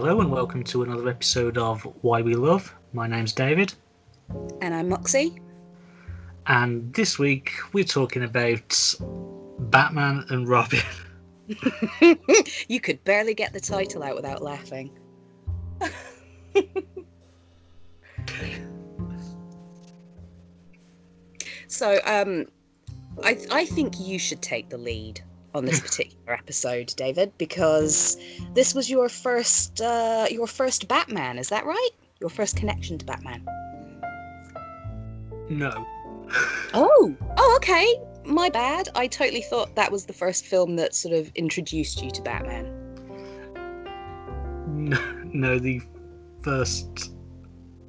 Hello and welcome to another episode of Why We Love. My name's David, And I'm Moxie. and this week we're talking about Batman and Robin. you could barely get the title out without laughing. so, um, I I think you should take the lead on this particular episode, David, because this was your first uh, your first Batman. Is that right? Your first connection to Batman. No. Oh, oh, okay. My bad. I totally thought that was the first film that sort of introduced you to Batman. No, no, the first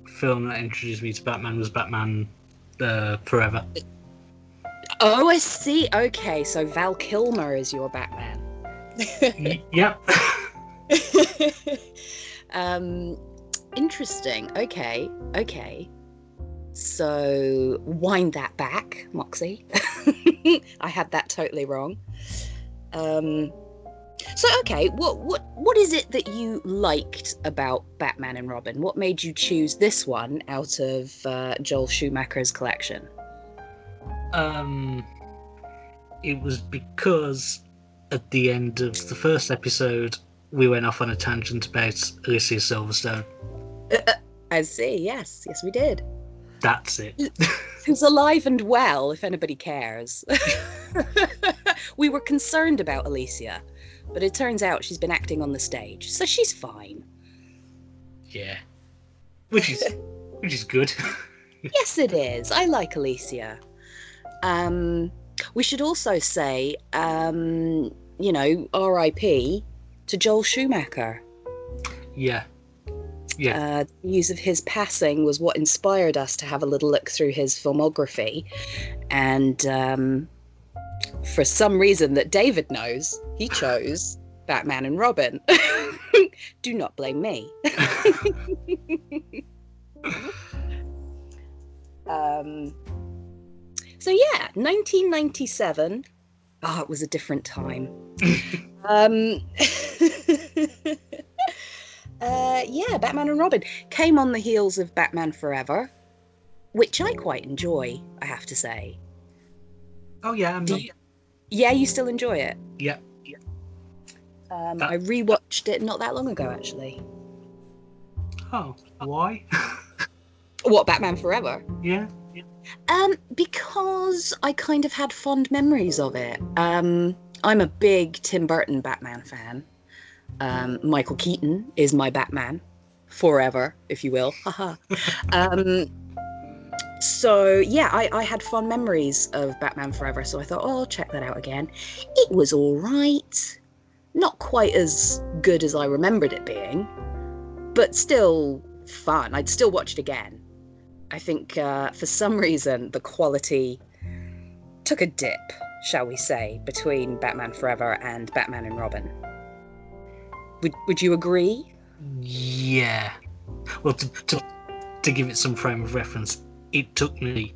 film that introduced me to Batman was Batman uh, Forever. Oh, I see. Okay, so Val Kilmer is your Batman. Y- yep. um, interesting. Okay, okay. So wind that back, Moxie. I had that totally wrong. Um, so okay, what what what is it that you liked about Batman and Robin? What made you choose this one out of uh, Joel Schumacher's collection? Um, it was because at the end of the first episode we went off on a tangent about Alicia Silverstone. I see. Yes, yes, we did. That's it. who's alive and well, if anybody cares. we were concerned about Alicia, but it turns out she's been acting on the stage, so she's fine. Yeah. Which is which is good. yes, it is. I like Alicia. Um, we should also say, um, you know, R.I.P. to Joel Schumacher. yeah. Yeah. Uh, the news of his passing was what inspired us to have a little look through his filmography. And um, for some reason that David knows, he chose Batman and Robin. Do not blame me. um, so, yeah, 1997. Oh, it was a different time. um, uh, yeah, Batman and Robin came on the heels of Batman Forever, which I quite enjoy, I have to say. oh yeah, I'm not, you- yeah, you still enjoy it. yeah. Um, That- I rewatched it not that long ago, actually. Oh, why? What Batman Forever? yeah. Um, because I kind of had fond memories of it. Um, I'm a big Tim Burton Batman fan. Um, Michael Keaton is my Batman forever, if you will. Um, so yeah, I, I had fond memories of Batman Forever, so I thought, oh, I'll check that out again. It was all right, not quite as good as I remembered it being, but still fun. I'd still watch it again. I think uh, for some reason the quality took a dip, shall we say, between Batman Forever and Batman and Robin. Would Would you agree? Yeah. Well, to, to to give it some frame of reference, it took me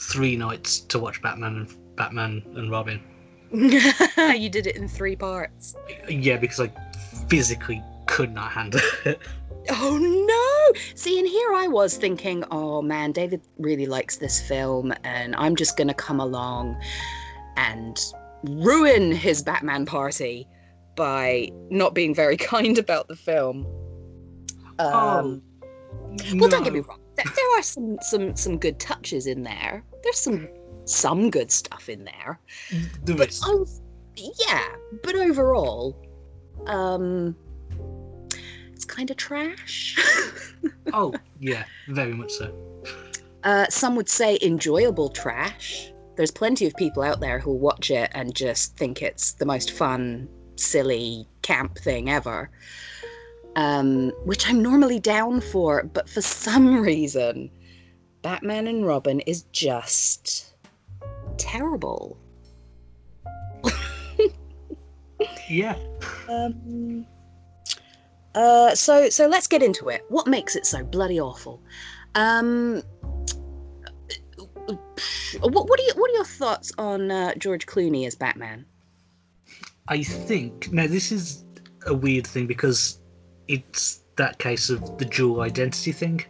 three nights to watch Batman and Batman and Robin. you did it in three parts. Yeah, because I physically could not handle it. Oh no! See, and here I was thinking, oh man, David really likes this film, and I'm just gonna come along and ruin his Batman party by not being very kind about the film. Um, Well, don't get me wrong. There, are some some some good touches in there. There's some some good stuff in there. There But. Was, yeah. But overall, um, kind of trash. Oh, yeah, very much so. uh, some would say enjoyable trash. There's plenty of people out there who'll watch it and just think it's the most fun, silly camp thing ever. Um, which I'm normally down for, but for some reason, Batman and Robin is just terrible. Yeah. Um, uh, so so let's get into it. What makes it so bloody awful? Um, what what are you, what are your thoughts on uh, George Clooney as Batman? I think now this is a weird thing because it's that case of the dual identity thing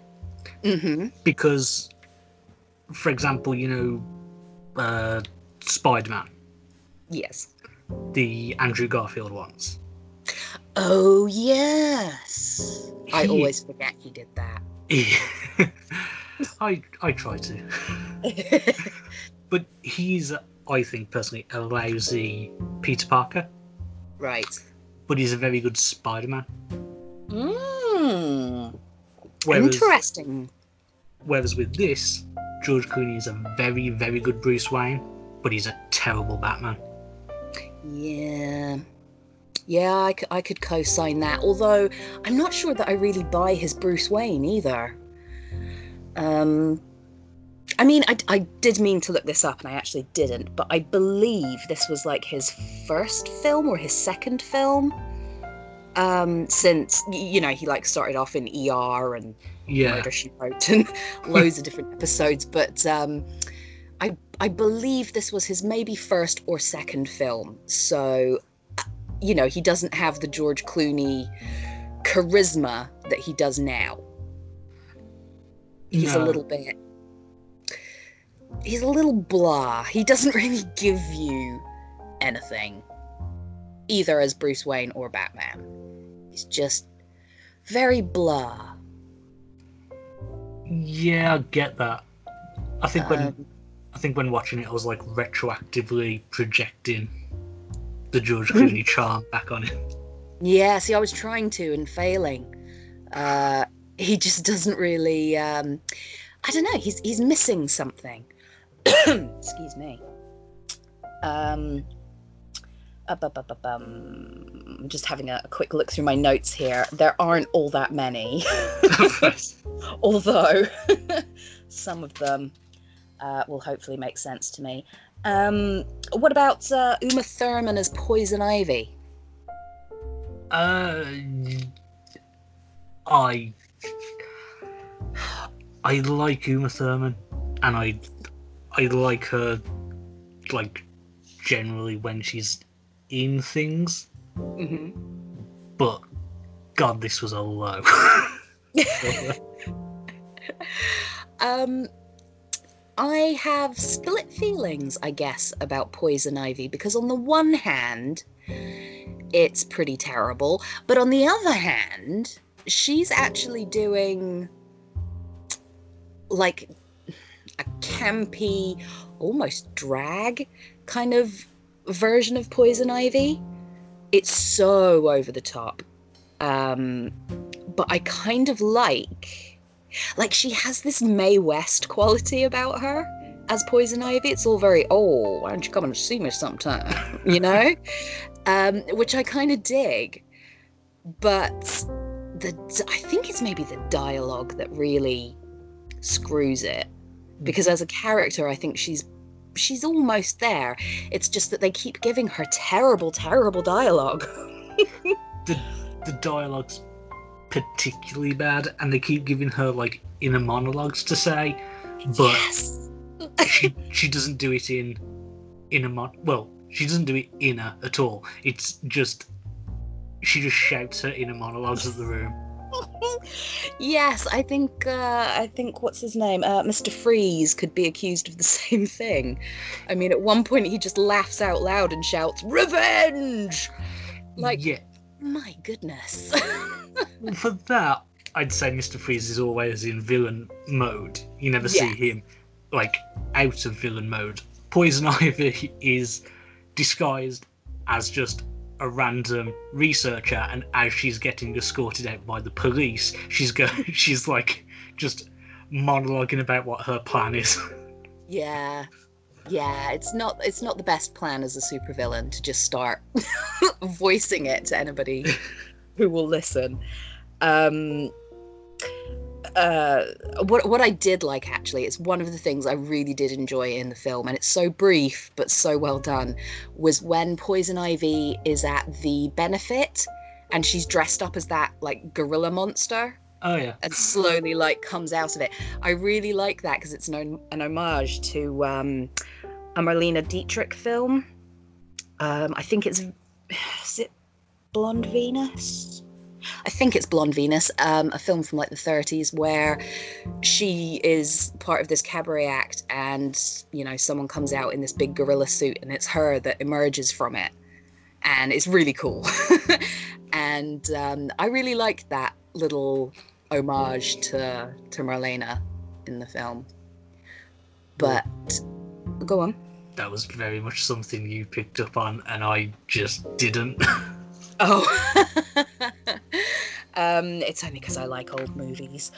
Mm-hmm. because, for example, you know, uh, Spider-Man, Yes. the Andrew Garfield ones. Oh yes. I always forget he did that. I I try to, but he's I think personally a lousy Peter Parker, right. but he's a very good Spider-Man. Mm. Whereas, Interesting. whereas with this, George Clooney is a very very good Bruce Wayne, but he's a terrible Batman. Yeah. Yeah, I, c- I could co sign that. Although I'm not sure that I really buy his Bruce Wayne either. Um, I mean, I, I did mean to look this up and I actually didn't, but I believe this was like his first film or his second film. Um, since, you know, he like started off in ER and Yeah, Murder She Wrote and loads of different episodes. But um, I I believe this was his maybe first or second film. So, you know, he doesn't have the George Clooney charisma that he does now. He's a little bit. He's a little blah. He doesn't really give you anything, either as Bruce Wayne or Batman. He's just very blah. Yeah, I get that. I think when Um, I think when watching it, I was like retroactively projecting the George Clooney charm back on him. Yeah, see, I was trying to and failing. Uh, he just doesn't really. Um, I don't know. He's he's missing something. Excuse me. Um, um, I'm just having a, a quick look through my notes here. There aren't all that many, although some of them uh, will hopefully make sense to me. Um, what about uh, Uma Thurman as Poison Ivy? uh, I I like Uma Thurman, and I I like her like generally when she's in things, Mm-hmm. but God, this was a low. um, I have split feelings, I guess, about Poison Ivy because on the one hand, it's pretty terrible, but on the other hand, she's actually doing like a campy, almost drag kind of version of Poison Ivy. It's so over the top. Um, but I kind of like like she has this Mae West quality about her as Poison Ivy. It's all very, oh, why don't you come and see me sometime? You know? um, which I kind of dig. But the I think it's maybe the dialogue that really screws it. Because as a character, I think she's she's almost there. It's just that they keep giving her terrible, terrible dialogue. the dialogue's particularly bad, and they keep giving her like inner monologues to say, but yes. she she doesn't do it in in a mon. Well, she doesn't do it inner at all. It's just she just shouts her inner monologues at the room. yes, I think uh, I think what's his name, uh, Mr. Freeze, could be accused of the same thing. I mean, at one point he just laughs out loud and shouts "Revenge!" Like, yeah, my goodness. for that, I'd say Mr. Freeze is always in villain mode. You never Yeah. see him like out of villain mode. Poison Ivy is disguised as just a random researcher, and as she's getting escorted out by the police, she's go she's like just monologuing about what her plan is. yeah, yeah. It's not it's not the best plan as a supervillain to just start voicing it to anybody who will listen. Um, uh, what what I did like actually, it's one of the things I really did enjoy in the film, and it's so brief but so well done. Was when Poison Ivy is at the benefit, and she's dressed up as that like gorilla monster, oh yeah, and slowly like comes out of it. I really like that because it's an, an homage to um, a Marlene Dietrich film. Um, I think it's is it Blonde Venus. I think it's Blonde Venus, um, a film from like the 30s where she is part of this cabaret act, and you know someone comes out in this big gorilla suit, and it's her that emerges from it, and it's really cool. and um, I really liked that little homage to to Marlena in the film. But go on. That was very much something you picked up on, and I just didn't. Oh, um, it's only because I like old movies.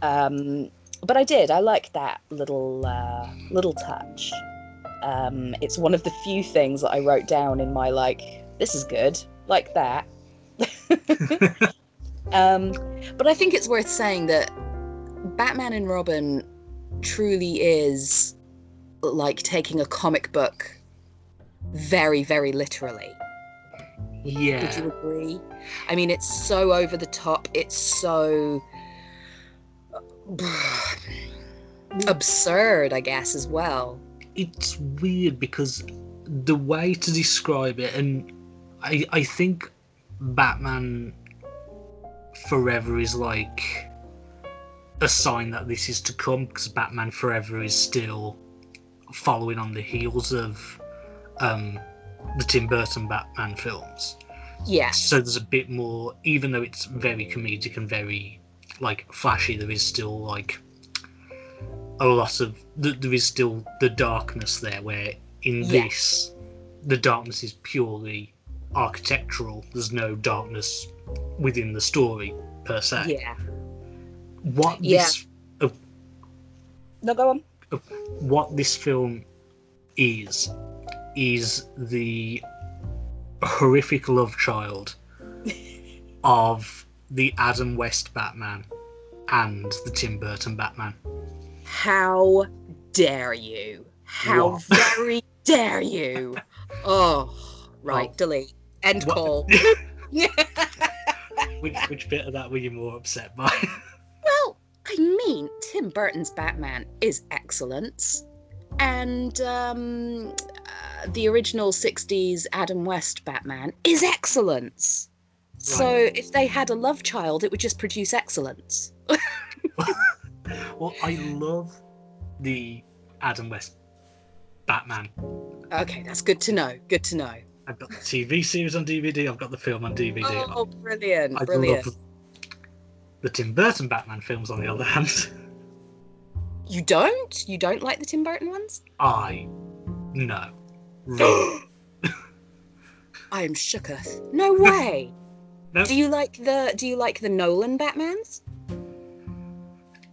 Um, but I did. I like that little uh, little touch. Um, it's one of the few things that I wrote down in my like. This is good, like that. um, but I think it's worth saying that Batman and Robin truly is like taking a comic book very, very literally. Yeah. Would you agree? I mean, it's so over the top. It's so absurd, I guess, as well. it's weird because the way to describe it, and I I think Batman Forever is like a sign that this is to come because Batman Forever is still following on the heels of um, the Tim Burton Batman films. Yes. So there's a bit more, even though it's very comedic and very like flashy, there is still like a lot of there is still the darkness there. Where in Yeah. this, the darkness is purely architectural. There's no darkness within the story per se. Yeah. What Yeah. this No, go on. What this film is is the horrific love child of the Adam West Batman and the Tim Burton Batman. How dare you? How What? very dare you? Oh, right. Oh. Delete. End What- call. which which bit of that were you more upset by? I mean, Tim Burton's Batman is excellent. And um, uh, the original 60s Adam West Batman is excellence. So if they had a love child, it would just produce excellence. well, I love the Adam West Batman. Okay, that's good to know. Good to know. I've got the TV series on DVD. I've got the film on DVD. Oh, brilliant. I Brilliant. love the Tim Burton Batman films. On the other hand, You don't? You don't like the Tim Burton ones? I no. Really. I am shooketh. No way. No. Do you like the Do you like the Nolan Batmans?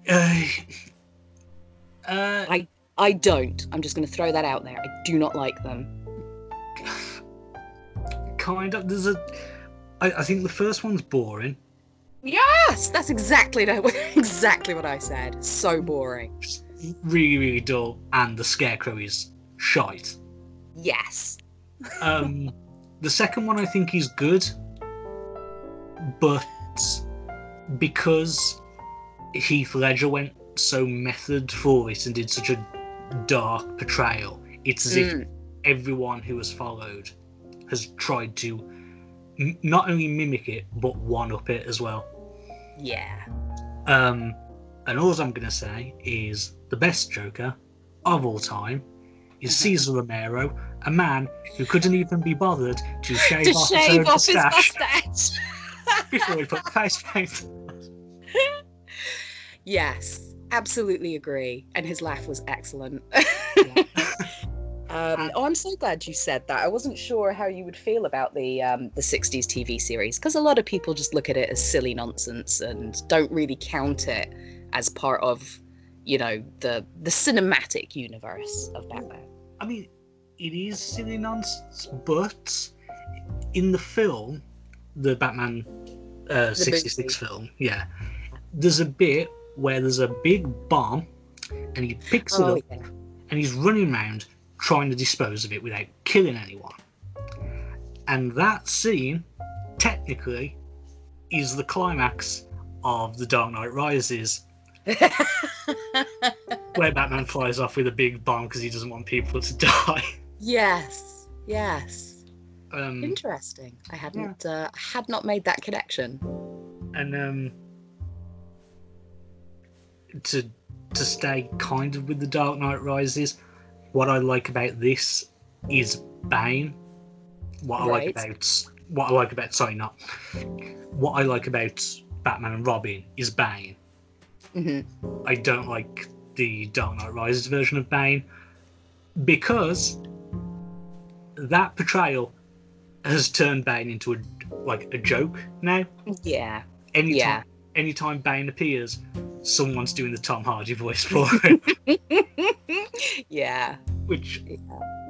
Uh, uh, I don't. I'm just going to throw that out there. I do not like them. kind of. There's a. I, I think the first one's boring. Yes, that's exactly exactly what I said. So boring. Really, really dull, and the Scarecrow is shite. Yes. Um, the second one I think is good, but because Heath Ledger went so method for it and did such a dark portrayal, it's as if Mm. everyone who has followed has tried to m- not only mimic it but one up it as well. Yeah. Um, and all I'm going to say is the best Joker of all time is Mhm. Cesar Romero, a man who couldn't even be bothered to shave To off shave his off his moustache before he put the face paint. yes, absolutely agree. And his laugh was excellent. Um, oh, I'm so glad you said that. I wasn't sure how you would feel about the um, the '60s TV series because a lot of people just look at it as silly nonsense and don't really count it as part of, you know, the the cinematic universe of Batman. I mean, it is silly nonsense, but in the film, the Batman uh, 66 film, yeah, there's a bit where there's a big bomb and he picks it Oh up yeah. and he's running around trying to dispose of it without killing anyone. And that scene, technically, is the climax of The Dark Knight Rises, where Batman flies off with a big bomb because he doesn't want people to die. yes. Yes. Um, Interesting. I hadn't uh, had not made that connection. and um, to to stay kind of with the Dark Knight Rises, what I like about this is Bane. What I like about what I like about sorry not what I like about Batman and Robin is Bane. hmm I don't like the Dark Knight Rises version of Bane because that portrayal has turned Bane into a like a joke now. Yeah. Anytime Yeah. Anytime Bane appears, someone's doing the Tom Hardy voice for it, yeah. which Yeah.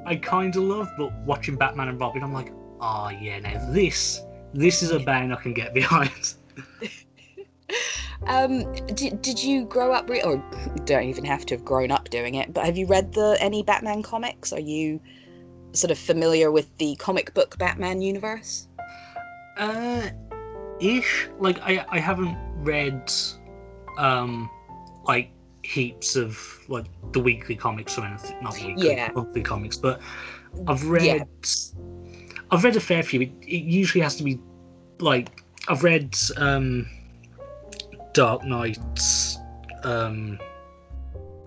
I kind of love. But watching Batman and Robin, I'm like, oh yeah, now this this is a Bane I can get behind. Um, did, did you grow up, re- or don't even have to have grown up doing it, but have you read the any Batman comics? Are you sort of familiar with the comic book Batman universe? Uh, ish. Like I I haven't read um like heaps of like the weekly comics or anything. Not weekly, Yeah. monthly comics, but I've read. I've read a fair few. It, it usually has to be like I've read um Dark Knight's um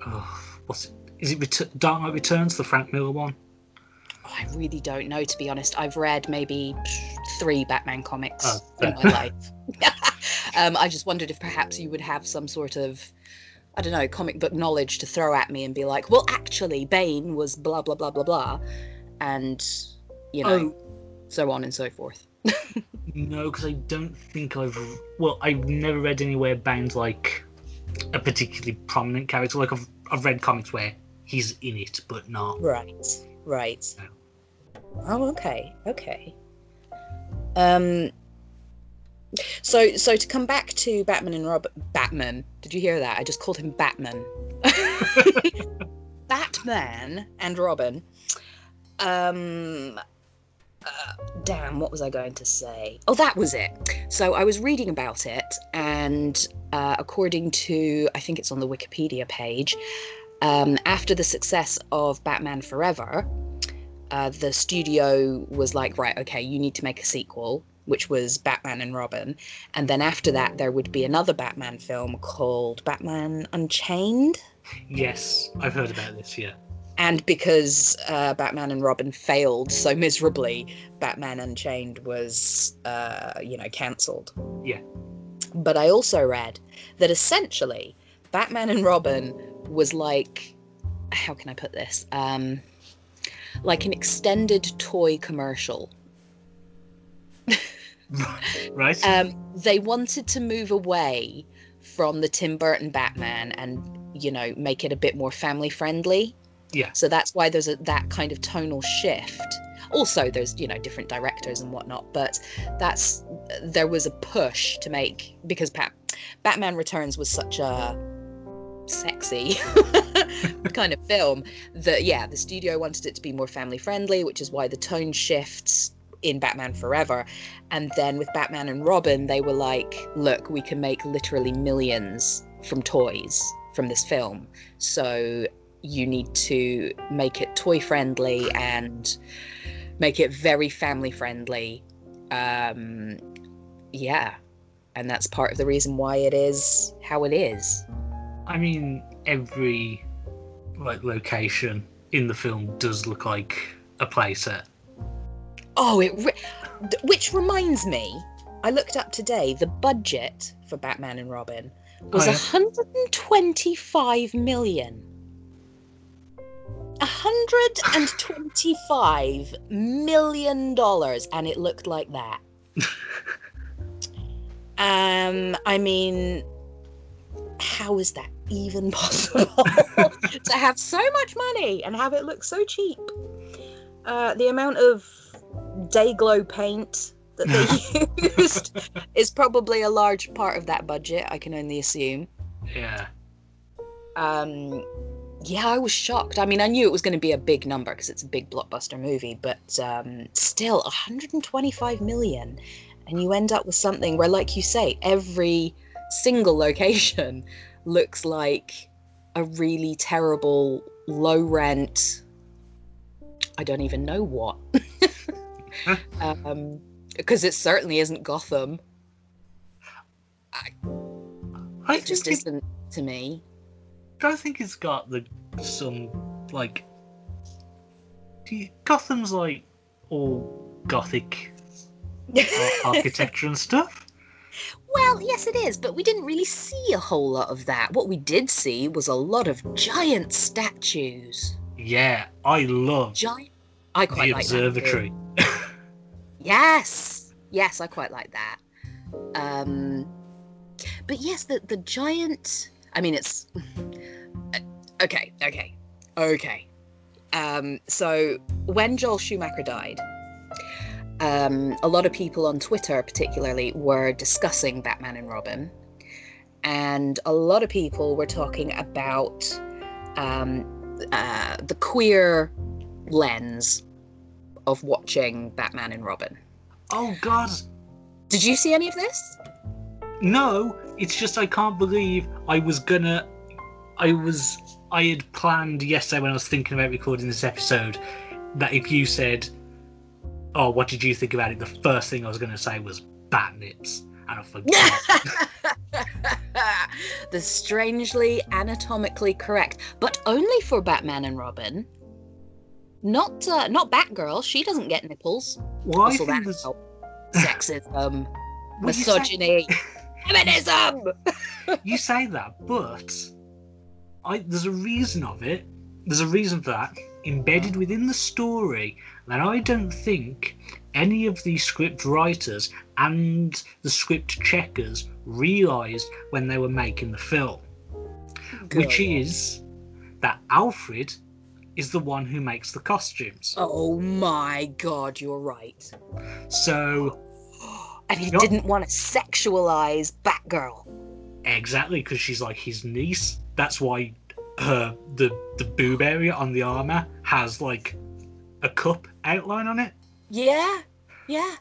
oh, what's it? Is it Ret- Dark Knight Returns, the Frank Miller one? Oh, I really don't know, to be honest. I've read maybe three Batman comics Oh, in my life. um, I just wondered if perhaps you would have some sort of, I don't know, comic book knowledge to throw at me and be like, well, actually, Bane was blah, blah, blah, blah, blah. And, you know, Oh, so on and so forth. No, because I don't think I've. Well, I've never read anywhere Bane's like a particularly prominent character. Like I've I've read comics where he's in it, but not. Right, right. No. Oh, okay, okay. Um. So, so to come back to Batman and Robin, Batman. Did you hear that? I just called him Batman. Batman and Robin. Um. Uh, damn, what was I going to say? Oh, that was it. So I was reading about it, and uh, according to, I think it's on the Wikipedia page, um, after the success of Batman Forever, uh, the studio was like, right, okay, you need to make a sequel, which was Batman and Robin. And then after that, there would be another Batman film called Batman Unchained. Yes, I've heard about this. Yeah. And because uh, Batman and Robin failed so miserably, Batman Unchained was, uh, you know, cancelled. Yeah. But I also read that essentially, Batman and Robin was like, how can I put this? Um, like an extended toy commercial. right. Um, they wanted to move away from the Tim Burton Batman and, you know, make it a bit more family friendly. Yeah. So that's why there's a, that kind of tonal shift. Also, there's you know different directors and whatnot, but that's there was a push to make because Pat, Batman Returns was such a sexy kind of film that yeah, the studio wanted it to be more family friendly, which is why the tone shifts in Batman Forever. And then with Batman and Robin, they were like, look, we can make literally millions from toys from this film. So you need to make it toy friendly and make it very family friendly. Um, yeah. And that's part of the reason why it is how it is. I mean, every like location in the film does look like a playset. Oh, it. Re- which reminds me, I looked up today. The budget for Batman and Robin was Oh, yeah. 125 million. 125 million dollars, and it looked like that. um, I mean, how is that even possible to have so much money and have it look so cheap? Uh, the amount of Day-Glo paint that they used is probably a large part of that budget. I can only assume. Yeah. Um, yeah, I was shocked. I mean, I knew it was going to be a big number because it's a big blockbuster movie, but um, still, 125 million, and you end up with something where, like you say, every single location looks like a really terrible, low rent. I don't even know what. um, because it certainly isn't Gotham. I It just think it, isn't to me. I think it's got the some like do you- Gotham's like all gothic architecture and stuff. Well, yes, it is, but we didn't really see a whole lot of that. What we did see was a lot of giant statues. Yeah, I love Giant. I quite the like that observatory. Yes, yes, I quite like that. Um, but yes, the the giant. I mean, it's okay, okay, okay. Um, so when Joel Schumacher died, um, a lot of people on Twitter, particularly, were discussing Batman and Robin, and a lot of people were talking about um, uh, the queer lens of watching Batman and Robin. Oh God, Did you see any of this? no! It's just I can't believe I was gonna. I was. I had planned yesterday when I was thinking about recording this episode that if you said, "Oh, what did you think about it?" the first thing I was gonna say was bat nips, and I forgot. the strangely anatomically correct, but only for Batman and Robin. Not uh, not Batgirl. She doesn't get nipples. well, I Also, think that there's. sexism, you say- misogyny, feminism. you say that, but I there's a reason of it. There's a reason for that embedded within the story that I don't think any of the script writers and the script checkers realised when they were making the film, which is that Alfred is the one who makes the costumes. Oh my god, you're right. So And he didn't want to sexualize Batgirl. exactly because she's like his niece. That's why her the the boob area on the armor has like a cup outline on it. Yeah, yeah.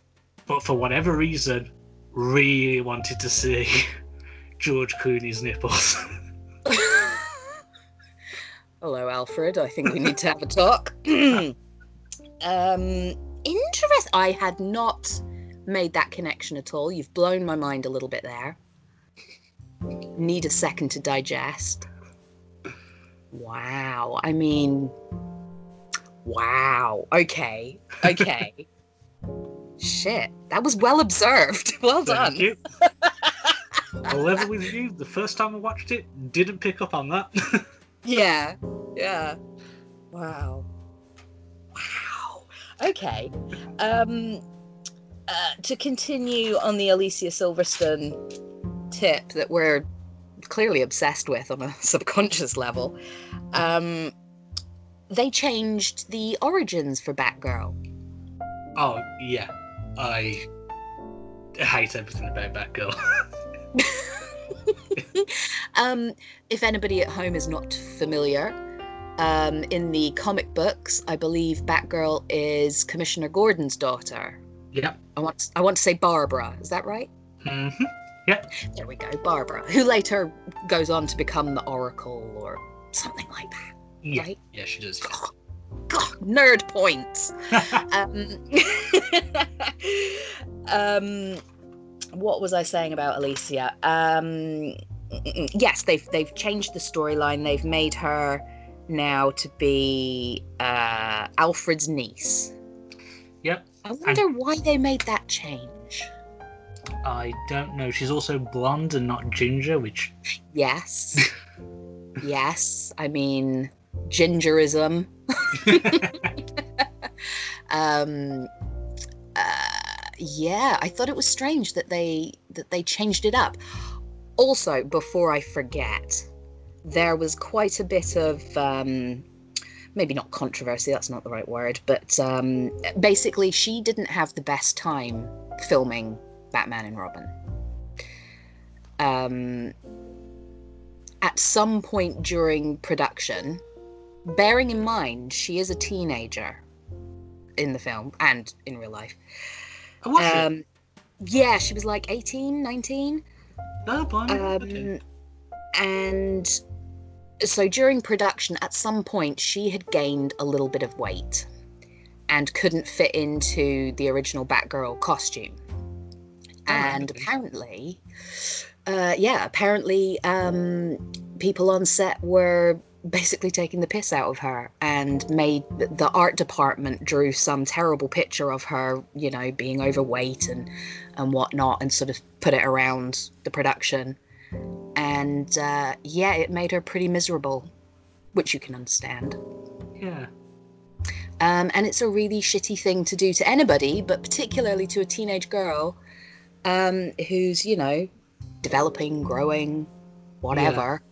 But for whatever reason, really wanted to see George Clooney's nipples. Hello, Alfred. I think we need to have a talk. um, interest. I had not made that connection at all. You've blown my mind a little bit there. Need a second to digest. Wow. I mean, wow. Okay. Okay. Shit. That was well observed. Well done. Thank you. I'll level with you. The first time I watched it, didn't pick up on that. Yeah. Yeah. Wow. Wow. Okay. Um uh, to continue on the Alicia Silverstone tip that we're clearly obsessed with on a subconscious level, um they changed the origins for Batgirl. oh yeah, I hate everything about Batgirl. um, if anybody at home is not familiar, um, in the comic books, I believe Batgirl is Commissioner Gordon's daughter. yep. I want I want to say Barbara. Is that right? hmm Yep. There we go, Barbara, who later goes on to become the Oracle or something like that. Yeah. Right? Yeah, she does. God, nerd points. um, um, what was I saying about Alicia? Um, yes, they've they've changed the storyline. They've made her now to be uh, Alfred's niece. Yep. I wonder why they made that change. I don't know. She's also blonde and not ginger, which Yes. yes. I mean, gingerism. um, uh, yeah, I thought it was strange that they that they changed it up. Also, before I forget, there was quite a bit of um, maybe not controversy. That's not the right word, but um, basically, she didn't have the best time filming Batman and Robin. Um, at some point during production, bearing in mind she is a teenager in the film and in real life. Oh, was she? Um, yeah, she was like 18, 19. No, blimey. Um, okay. And so during production, at some point, she had gained a little bit of weight. and couldn't fit into the original Batgirl costume. And okay. apparently, uh, yeah, apparently, um, people on set were basically taking the piss out of her and made the art department drew some terrible picture of her, you know, being overweight and and whatnot, and sort of put it around the production. And uh, yeah, it made her pretty miserable, which you can understand. Yeah. Um, and it's a really shitty thing to do to anybody, but particularly to a teenage girl um, who's, you know, developing, growing, whatever.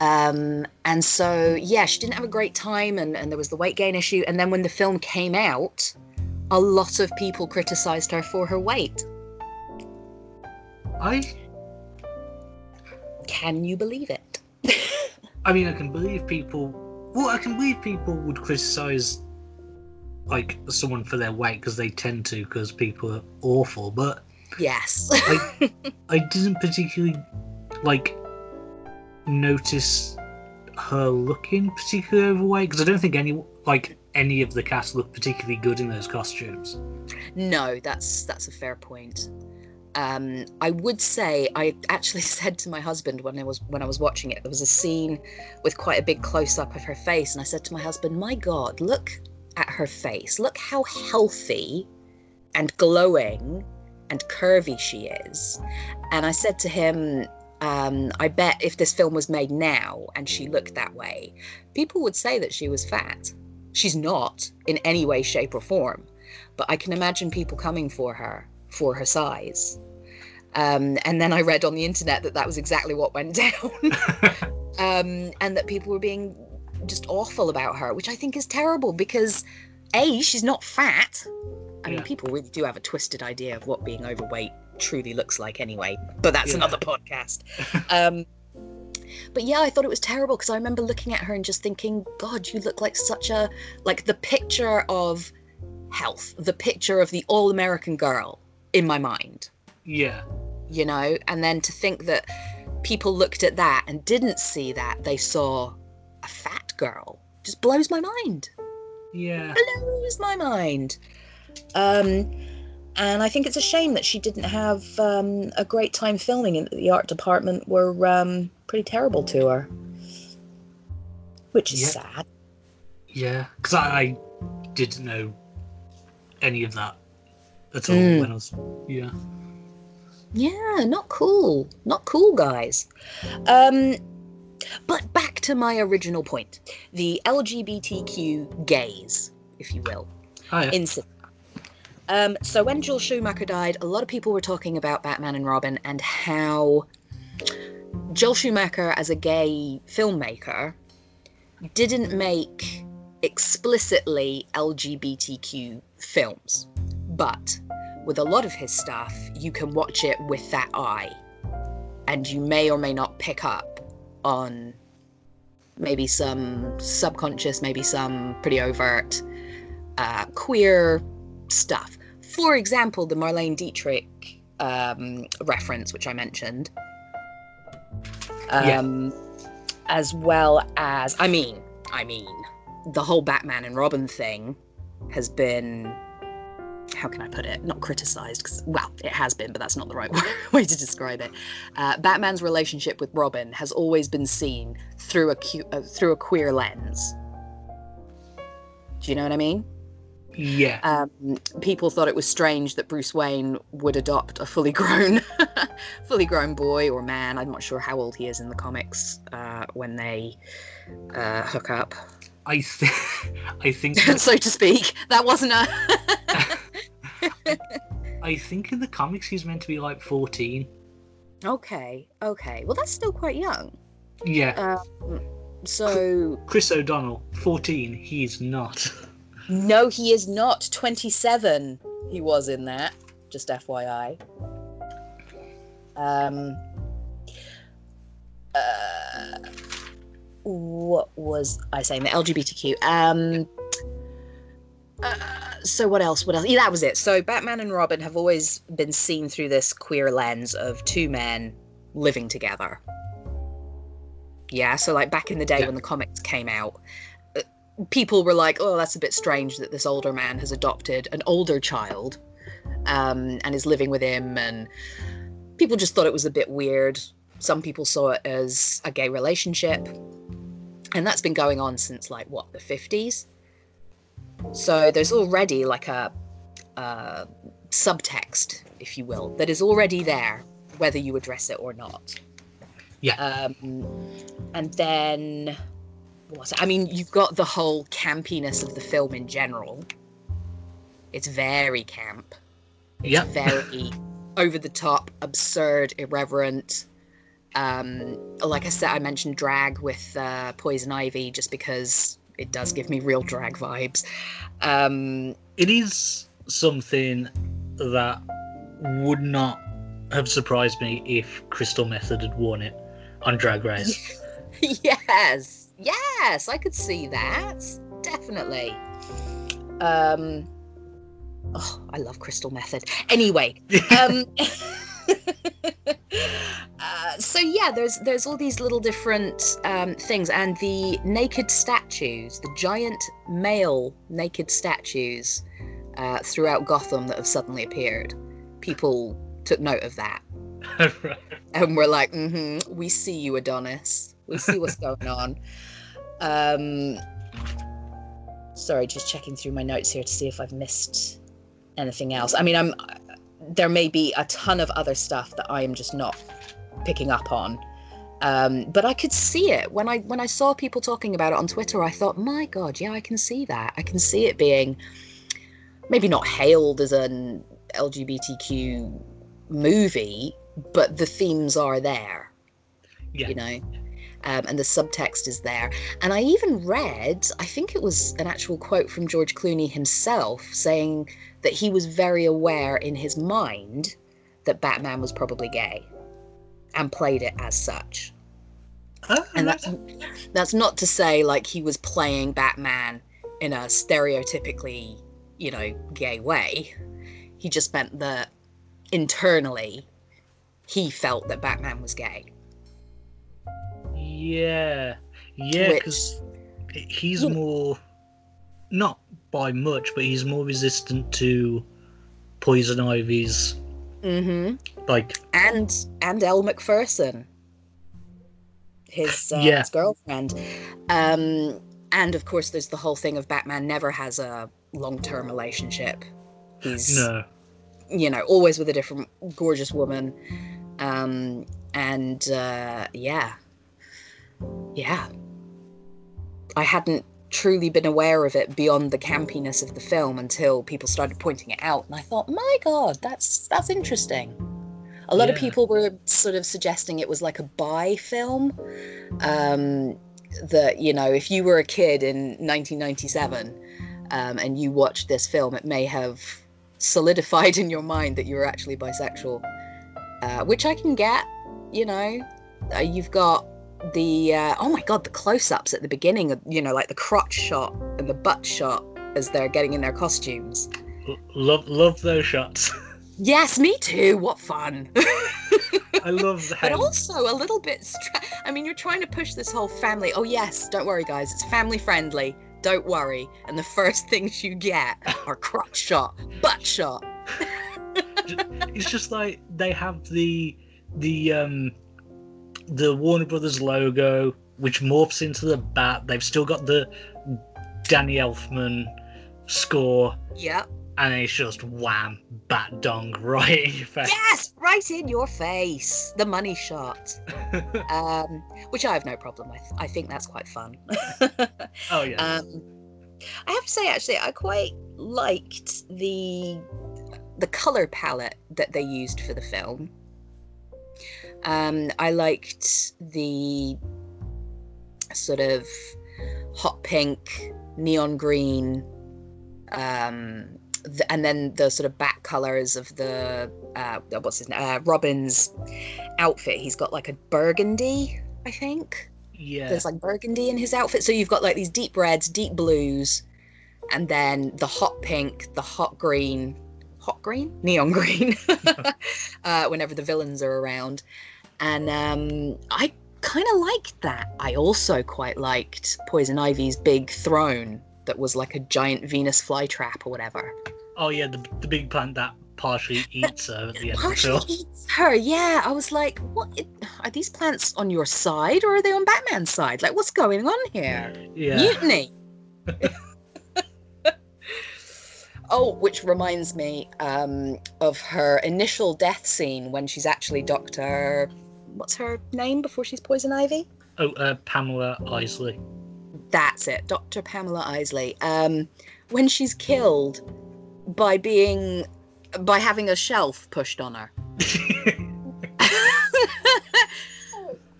Um, and so, yeah, she didn't have a great time, and, and there was the weight gain issue. And then when the film came out, a lot of people criticized her for her weight. I Can you believe it? I mean I can believe people well I can believe people would criticize like someone for their weight because they tend to because people are awful but yes. I I didn't particularly like notice her looking particularly overweight because I don't think any like any of the cast looked particularly good in those costumes. No, that's that's a fair point. Um, I would say I actually said to my husband when I was when I was watching it, there was a scene with quite a big close up of her face, and I said to my husband, "My God, look at her face! Look how healthy and glowing and curvy she is." And I said to him, um, "I bet if this film was made now and she looked that way, people would say that she was fat. She's not in any way, shape, or form." But I can imagine people coming for her for her size. Um, and then I read on the internet that that was exactly what went down, um, and that people were being just awful about her, which I think is terrible because a she's not fat. I mean, Yeah. people really do have a twisted idea of what being overweight truly looks like, anyway. But that's Yeah. another podcast. um, but yeah, I thought it was terrible because I remember looking at her and just thinking, God, you look like such a like the picture of health, the picture of the all-American girl in my mind yeah. you know and then to think that people looked at that and didn't see that they saw a fat girl just blows my mind Yeah. blows my mind um and i think it's a shame that she didn't have um, a great time filming and that the art department were um, pretty terrible to her which is Yeah. sad Yeah. Because I, I didn't know any of that at all Mm. when I was yeah. Yeah, not cool. Not cool, guys. Um, but back to my original point the LGBTQ gays, if you will, Oh, yeah. in cinema. Um, so when Joel Schumacher died, a lot of people were talking about Batman and Robin and how Joel Schumacher, as a gay filmmaker, didn't make explicitly LGBTQ films. But with a lot of his stuff, you can watch it with that eye. And you may or may not pick up on maybe some subconscious, maybe some pretty overt uh, queer stuff. For example, the Marlene Dietrich um, reference, which I mentioned. Yeah. Um, As well as, I mean, I mean, the whole Batman and Robin thing has been how can I put it? Not criticized, because well, it has been, but that's not the right way to describe it. Uh, Batman's relationship with Robin has always been seen through a cu- uh, through a queer lens. Do you know what I mean? Yeah. Um, people thought it was strange that Bruce Wayne would adopt a fully grown, fully grown boy or man. I'm not sure how old he is in the comics uh, when they uh, hook up, I think I think that- so to speak. That wasn't a. I think in the comics he's meant to be like 14. okay, okay. Well, that's still quite young. Yeah. Um, so Chris O'Donnell, 14. He's not. No, he is not 27. He was in that. Just FYI. Um. Uh, what was I saying? The LGBTQ. Um. Uh, so what else? What else? Yeah, that was it. So Batman and Robin have always been seen through this queer lens of two men living together. Yeah, so like back in the day Yeah. when the comics came out, people were like, "Oh, that's a bit strange that this older man has adopted an older child um, and is living with him," and people just thought it was a bit weird. Some people saw it as a gay relationship, and that's been going on since like what the fifties. So there's already like a, a subtext, if you will, that is already there, whether you address it or not. Yeah. Um, and then what? I mean, you've got the whole campiness of the film in general. It's very camp. It's Yep. very over the top, absurd, irreverent. Um, like I said, I mentioned drag with uh, Poison Ivy just because it does give me real drag vibes. Um, It is something that would not have surprised me if Crystal Methyd had won it on Drag Race. yes, yes, I could see that definitely. Um, oh, I love Crystal Methyd. Anyway, um, uh, so yeah, there's there's all these little different um, things, and the naked statues, the giant male naked statues uh, throughout Gotham that have suddenly appeared. People took note of that Right. and we're like, mm-hmm, we see you, Adonis. We see what's going on. Um, sorry, just checking through my notes here to see if I've missed anything else. I mean, I'm there may be a ton of other stuff that I am just not picking up on. Um, but I could see it when I when I saw people talking about it on Twitter. I thought, my God, yeah, I can see that. I can see it being maybe not hailed as an LGBTQ movie, but the themes are there Yeah. you know um, and the subtext is there. And i even read i think it was an actual quote from george clooney himself saying that he was very aware in his mind that batman was probably gay and played it as such. Oh, and that's that's not to say like he was playing batman in a stereotypically you know gay way. He just meant that internally he felt that batman was gay yeah. Yeah, because he's more, not by much, but he's more resistant to Poison Ivy's, mm-hmm like, and and Elle Macpherson, his, uh, Yeah. his girlfriend, um, and of course there's the whole thing of Batman never has a long-term relationship. He's no. you know always with a different gorgeous woman, um, and uh, yeah, yeah. I hadn't truly been aware of it beyond the campiness of the film until people started pointing it out, and I thought, my god, that's that's interesting. A lot of people were sort of suggesting it was like a bi film. Um, that you know, if you were a kid in 1997 um, and you watched this film, it may have solidified in your mind that you were actually bisexual, uh, which I can get. You know, uh, you've got the uh, oh my god, the close-ups at the beginning, of, you know, like the crotch shot and the butt shot as they're getting in their costumes. L- love, love those shots. Yes, me too. What fun. I love that but also a little bit stra- i mean you're trying to push this whole family oh yes don't worry guys it's family friendly don't worry and the first things you get are crotch shot butt shot it's just like they have the the um the Warner Brothers logo, which morphs into the bat. They've still got the Danny Elfman score, yep. And it's just wham, bat dong right in your face. yes right in your face. The money shot. Um which i have no problem with. I think that's quite fun. Oh yeah. um i have to say actually i quite liked the the color palette that they used for the film um i liked the sort of hot pink neon green um th- and then the sort of back colors of the uh what's his name uh, robin's outfit he's got like a burgundy i think yeah. there's like burgundy in his outfit. So you've got like these deep reds, deep blues, and then the hot pink, the hot green, hot green, neon green. uh, whenever the villains are around, and um, I kind of liked that. I also quite liked Poison Ivy's big throne that was like a giant Venus flytrap or whatever. Oh yeah, the the big plant that partially eats her at the end of the Partially film. eats her. Yeah, I was like, what are these plants on your side or are they on Batman's side? Like, what's going on here? Yeah. Mutiny. oh, which reminds me um, of her initial death scene when she's actually Doctor. What's her name before she's Poison Ivy? Oh, uh, Pamela Isley. That's it, Dr. Pamela Isley. Um, when she's killed by being by having a shelf pushed on her.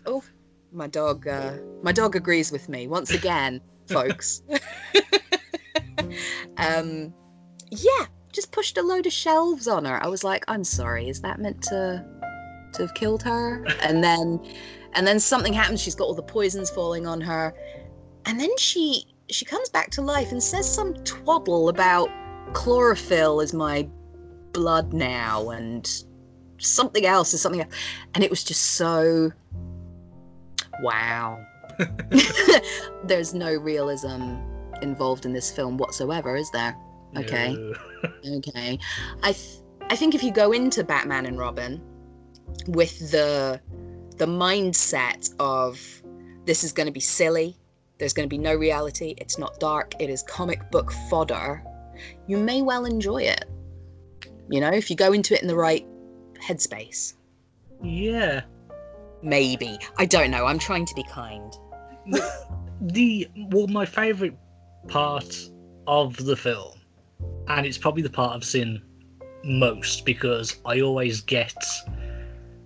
oh, my dog. Uh, my dog agrees with me once again, folks. um, yeah, just pushed a load of shelves on her. I was like, I'm sorry, is that meant to to have killed her? And then, and then something happens. She's got all the poisons falling on her, and then she she comes back to life and says some twaddle about chlorophyll is my blood now and something else is something else. and it was just so wow there's no realism involved in this film whatsoever is there Okay. No. okay i th- i think if you go into batman and robin with the the mindset of this is going to be silly there's going to be no reality it's not dark it is comic book fodder you may well enjoy it. You know if you go into it in the right headspace. Yeah. maybe. I don't know i'm trying to be kind. The well, my favourite part of the film, and it's probably the part I've seen most because I always get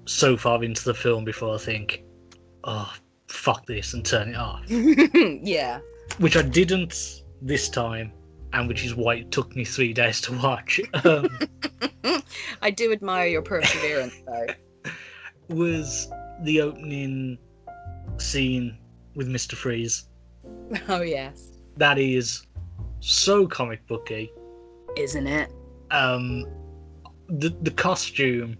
so far into the film before I think, oh fuck this and turn it off. yeah Which I didn't this time, and which is why it took me three days to watch. Um, i do admire your perseverance though was the opening scene with Mr. Freeze. oh yes That is so comic booky. isn't it Um, the the costume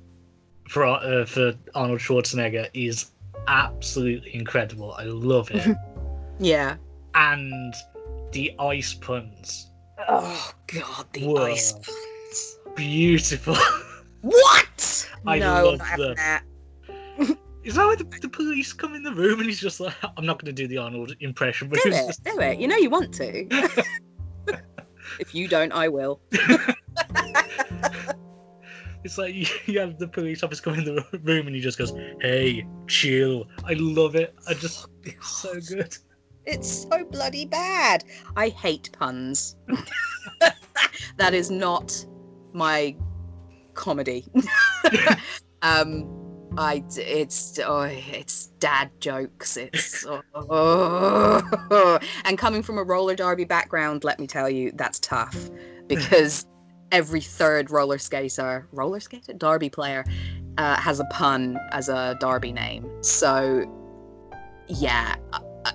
for uh, for Arnold Schwarzenegger is absolutely incredible. I love it, yeah and the ice puns, oh god the Whoa. ice puns beautiful. what I no love I'm not having them. that is that where the, the police come in the room and he's just like, I'm not going to do the Arnold impression, but do it just do it you know you want to if you don't i will It's like you, you have the police officer come in the room and he just goes, "Hey, chill." I love it. I just it's so good. It's so bloody bad. I hate puns. that is not my comedy. um, I it's oh, it's dad jokes. It's oh, and coming from a roller derby background, let me tell you, that's tough because every third roller skater, roller skater, derby player, uh, has a pun as a derby name. So, yeah, uh, uh,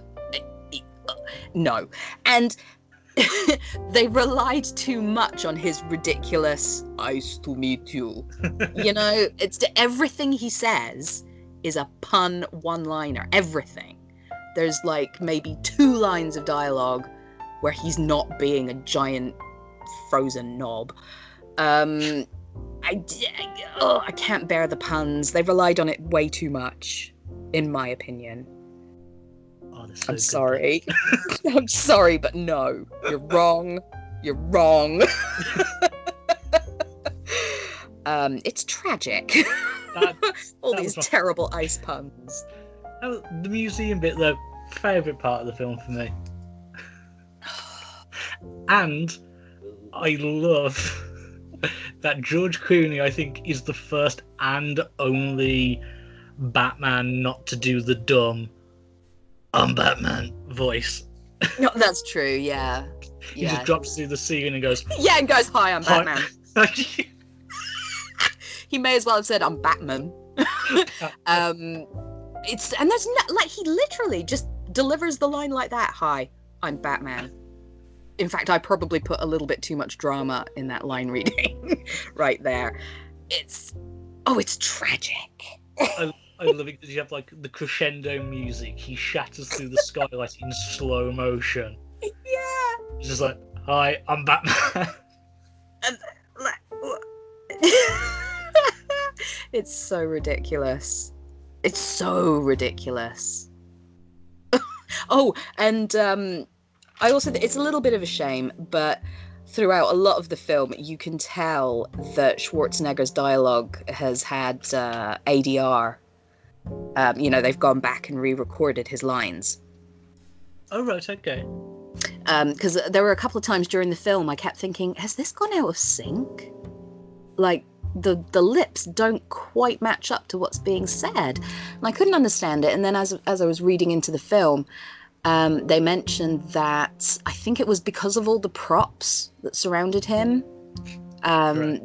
no, and. they relied too much on his ridiculous "Nice to meet you." you know, it's everything he says is a pun one-liner. Everything. There's like maybe two lines of dialogue where he's not being a giant frozen knob. Um, I, oh, I can't bear the puns. They've relied on it way too much, in my opinion. Oh, so I'm good. sorry. I'm sorry, but no, you're wrong. You're wrong. um, it's tragic. That- All that these my- terrible ice puns. the museum bit, though, favorite part of the film for me. And I love that George Clooney, I think, is the first and only Batman not to do the dumb "I'm Batman" voice. No, that's true. Yeah. He Yeah. just drops through the ceiling and goes, Yeah, and goes, "Hi, I'm Hi." Batman." He may as well have said, "I'm Batman." um, it's and there's no like he literally just delivers the line like that. Hi, I'm Batman. In fact, I probably put a little bit too much drama in that line reading right there. It's oh, it's tragic. I love it because you have like the crescendo music. He shatters through the skylight in slow motion. yeah. He's just like, "Hi, I'm Batman." it's so ridiculous. It's so ridiculous. oh, and um, I also it's a little bit of a shame, but throughout a lot of the film, you can tell that Schwarzenegger's dialogue has had uh, ADR. Um, you know, they've gone back and re-recorded his lines oh right, okay. because there were a couple of times during the film I kept thinking, has this gone out of sync? Like the the lips don't quite match up to what's being said, and I couldn't understand it. And then as as I was reading into the film, um, they mentioned that I think it was because of all the props that surrounded him. Um, Right.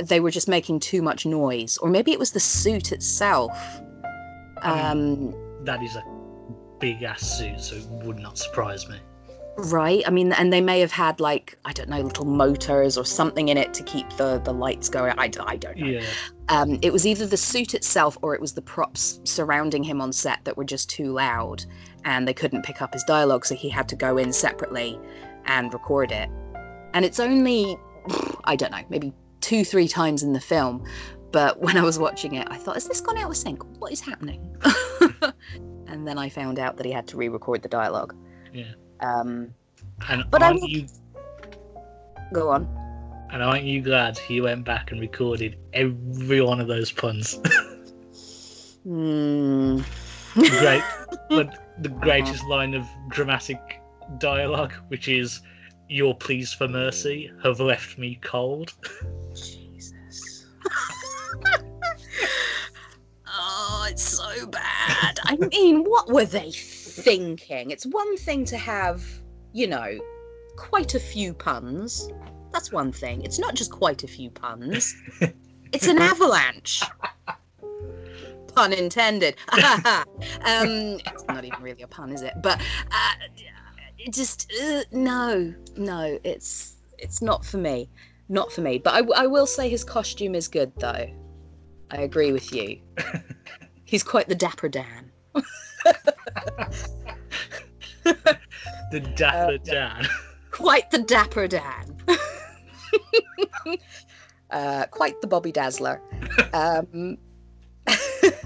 They were just making too much noise, or maybe it was the suit itself. Um, That is a big ass suit, so it would not surprise me. Right. I mean, and they may have had like I don't know, little motors or something in it to keep the the lights going. I, I don't know. Yeah, Um, it was either the suit itself or it was the props surrounding him on set that were just too loud, and they couldn't pick up his dialogue, so he had to go in separately and record it. And it's only I don't know, maybe two three times in the film. But when I was watching it, I thought, has this gone out of sync? What is happening? and then I found out that he had to re-record the dialogue. Yeah. Um, and But I aren't will- you go on. and aren't you glad he went back and recorded every one of those puns? Hmm. Great, but the uh-huh. greatest line of dramatic dialogue, which is "Your pleas for mercy have left me cold." Jesus. oh, it's so bad. I mean, what were they thinking? It's one thing to have, you know, quite a few puns. That's one thing. It's not just quite a few puns. It's an avalanche. Pun intended. um, it's not even really a pun, is it? But uh, it just uh, no, no. It's it's not for me not for me. But I will say his costume is good, though. I agree with you. He's quite the dapper Dan. The Dapper Uh, Dan. Quite the dapper Dan. uh, quite the Bobby Dazzler. Um,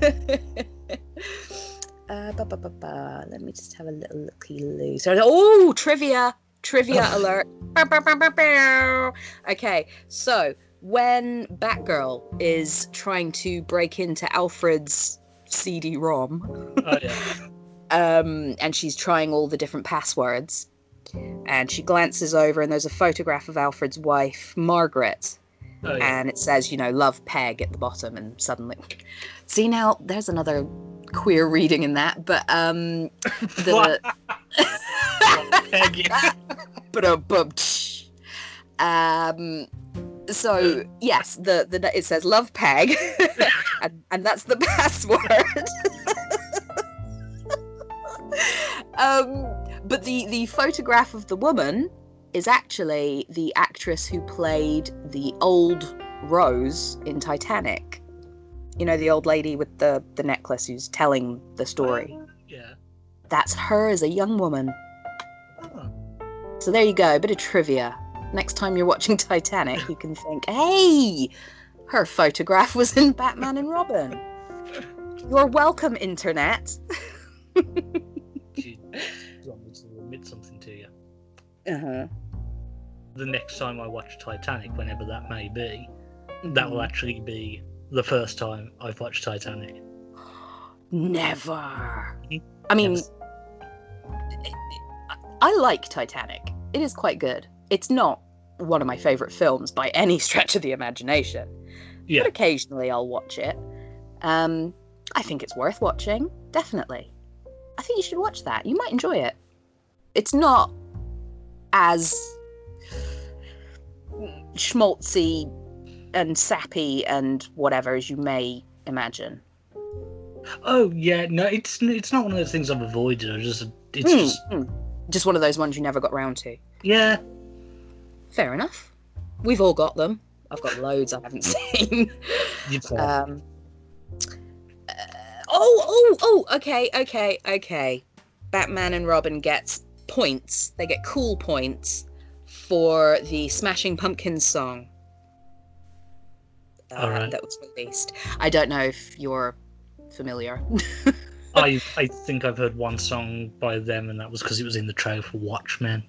uh, ba, ba, ba, ba. Let me just have a little looky loo. So, oh, trivia! Trivia alert. Bow, bow. Okay, so when Batgirl is trying to break into Alfred's CD-ROM, Oh yeah. um, and she's trying all the different passwords. And she glances over, and there's a photograph of Alfred's wife, Margaret, Oh yeah. and it says, you know, love Peg at the bottom. And suddenly, see now, there's another queer reading in that. But um, the um, so yes, the the it says love Peg, and, and that's the password. um, but the the photograph of the woman is actually the actress who played the old Rose in Titanic. You know, the old lady with the the necklace who's telling the story. Yeah. That's her as a young woman. Oh. So there you go, a bit of trivia. Next time you're watching Titanic, you can think, hey, her photograph was in Batman and Robin. You're welcome, internet. She admit something to you. Uh-huh. The next time I watch Titanic, whenever that may be, Mm-hmm. that will actually be the first time I've watched Titanic. Never. Mhm. I mean, Yes. I like Titanic. It is quite good. It's not one of my favorite films by any stretch of the imagination. Yeah. But occasionally I'll watch it. Um, I think it's worth watching. Definitely. I think you should watch that. You might enjoy it. It's not as schmaltzy and sappy and whatever as you may imagine. Oh yeah, no, it's it's not one of those things I've avoided. I just it's Hmm, just hmm. Just one of those ones you never got round to. yeah. Fair enough. We've all got them. I've got loads I haven't seen. Say. Um, uh, Oh, oh, oh. Okay, okay, okay. Batman and Robin gets points. They get cool points for the Smashing Pumpkins song. Uh, Alright. That was released. I don't know if you're familiar. I I think I've heard one song by them, and that was because it was in the trailer for Watchmen.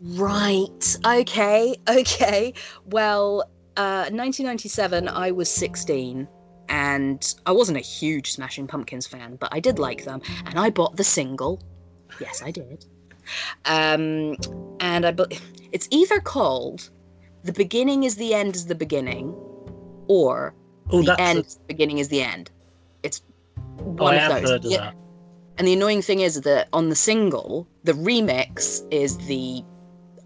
Right. Okay. Okay. Well, uh, 1997, I was 16, and I wasn't a huge Smashing Pumpkins fan, but I did like them, and I bought the single. Yes, I did. Um, and I, bu- it's either called "The Beginning is the End is the Beginning," or Oh, "The End a- Beginning is the End." It's oh, one I of have those. heard of Yeah. that. And the annoying thing is that on the single, the remix is the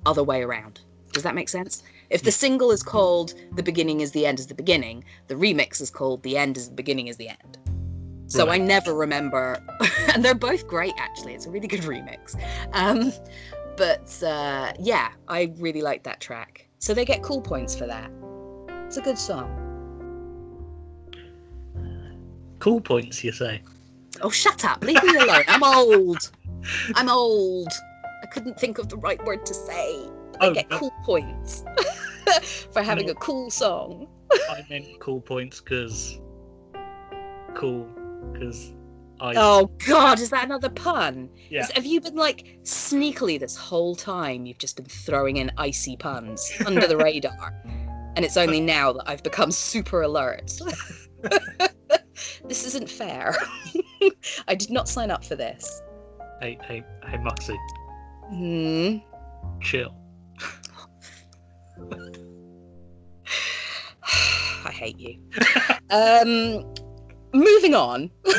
other way around. Does that make sense? If the single is called The Beginning is the End is the Beginning, the remix is called The End is the Beginning is the End. So I never remember. and they're both great, actually. It's a really good remix. Um, but uh, yeah, I really like that track. So they get cool points for that. It's a good song. Cool points, you say? Oh, shut up. Leave me alone. I'm old. I'm old. I couldn't think of the right word to say. I Oh, get no. cool points for having No. a cool song. I meant cool points because cool because I Oh God, is that another pun? yeah. Is- Have you been like sneakily this whole time? You've just been throwing in icy puns under the radar, and it's only now that I've become super alert. this isn't fair. I did not sign up for this. Hey hey hey Moxie, Hmm. chill. I hate you. um, moving on.